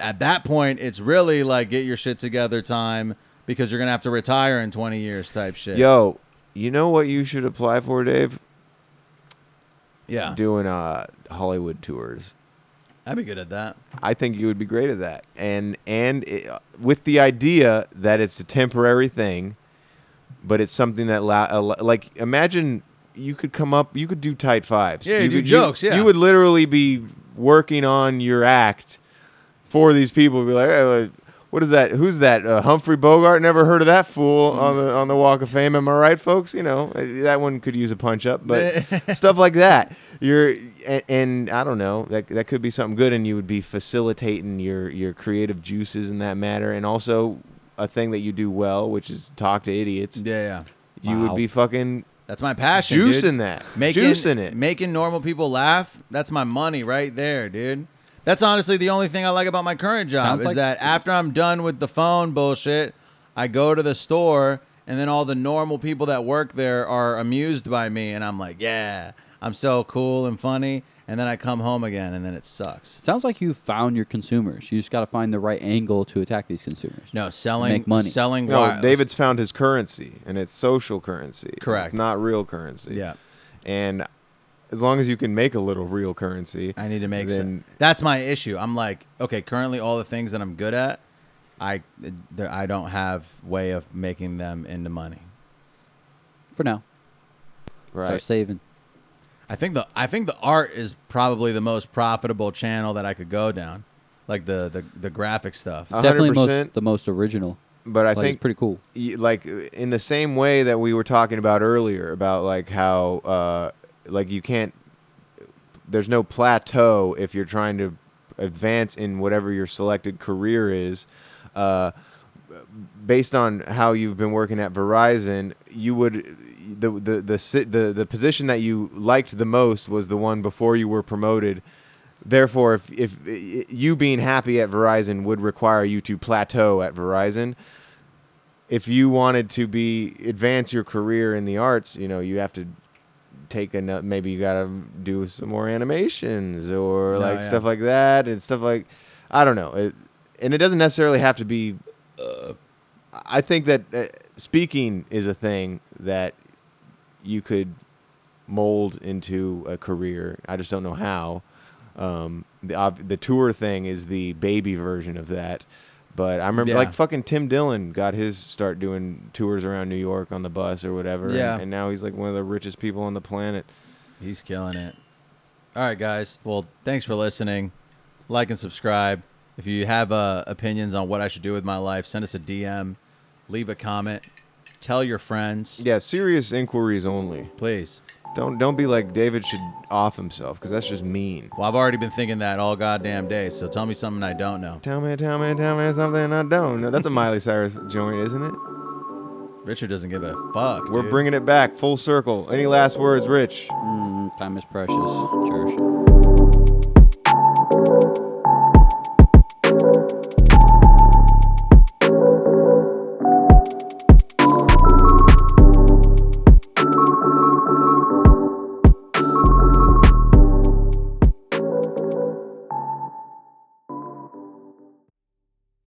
at that point, it's really like get your shit together time because you're gonna have to retire in 20 years type shit. Yo, you know what you should apply for, Dave? yeah, Doing uh Hollywood tours. I'd be good at that. I think you would be great at that, and and it, with the idea that it's a temporary thing, but it's something that la- uh, like imagine you could come up, you could do tight fives. Yeah, you do could, jokes, You, yeah. you would literally be working on your act for these people. Be like, hey, uh, what is that? Who's that? Uh, Humphrey Bogart? Never heard of that fool on the on the Walk of Fame. Am I right, folks? You know uh, that one could use a punch up, but <laughs> stuff like that. You're and, and I don't know that that could be something good, and you would be facilitating your your creative juices in that matter, and also a thing that you do well, which is talk to idiots. Yeah, yeah. You Wow. would be fucking That's my passion. juicing dude. that, making juicing it. making normal people laugh. That's my money right there, dude. That's honestly the only thing I like about my current job Sounds is like that it's- after I'm done with the phone bullshit, I go to the store and then all the normal people that work there are amused by me and I'm like, yeah, I'm so cool and funny. And then I come home again and then it sucks. Sounds like you found your consumers. You just got to find the right angle to attack these consumers. No, selling Make money. selling No, wi- David's found his currency, and it's social currency. Correct. It's not real currency. Yeah. And as long as you can make a little real currency, I need to make then some. That's my issue. I'm like, okay, currently all the things that I'm good at, I I don't have way of making them into money. For now, right. start saving. I think the I think the art is probably the most profitable channel that I could go down, like the the, the graphic stuff. It's definitely 100%. most, the most original. But I Like, think it's pretty cool. y- like in the same way that we were talking about earlier about like how uh like you can't there's no plateau if you're trying to advance in whatever your selected career is. Uh based on how you've been working at Verizon you would the the the the, the position that you liked the most was the one before you were promoted. Therefore, if, if you being happy at Verizon would require you to plateau at Verizon, if you wanted to be advance your career in the arts, you know, you have to take a maybe you got to do some more animations or No, like yeah. stuff like that and stuff like I don't know. It, and it doesn't necessarily have to be uh, I think that uh, speaking is a thing that you could mold into a career. I just don't know how. Um, the ob- the tour thing is the baby version of that, But I remember Yeah. like fucking Tim Dillon got his start doing tours around New York on the bus or whatever. and- Yeah. And, now he's like one of the richest people on the planet. He's killing it. All right, guys. Well, thanks for listening. Like and subscribe. If you have uh, opinions on what I should do with my life, send us a DM, leave a comment, tell your friends. Yeah, serious inquiries only. Please. Don't don't be like David should off himself because that's just mean. Well, I've already been thinking that all goddamn day. So tell me something I don't know. Tell me, tell me, tell me something I don't know. That's a Miley Cyrus joint, isn't it? Richard doesn't give a fuck. We're dude. bringing it back full circle. Any last words, Rich? Mm, time is precious. Cherish it.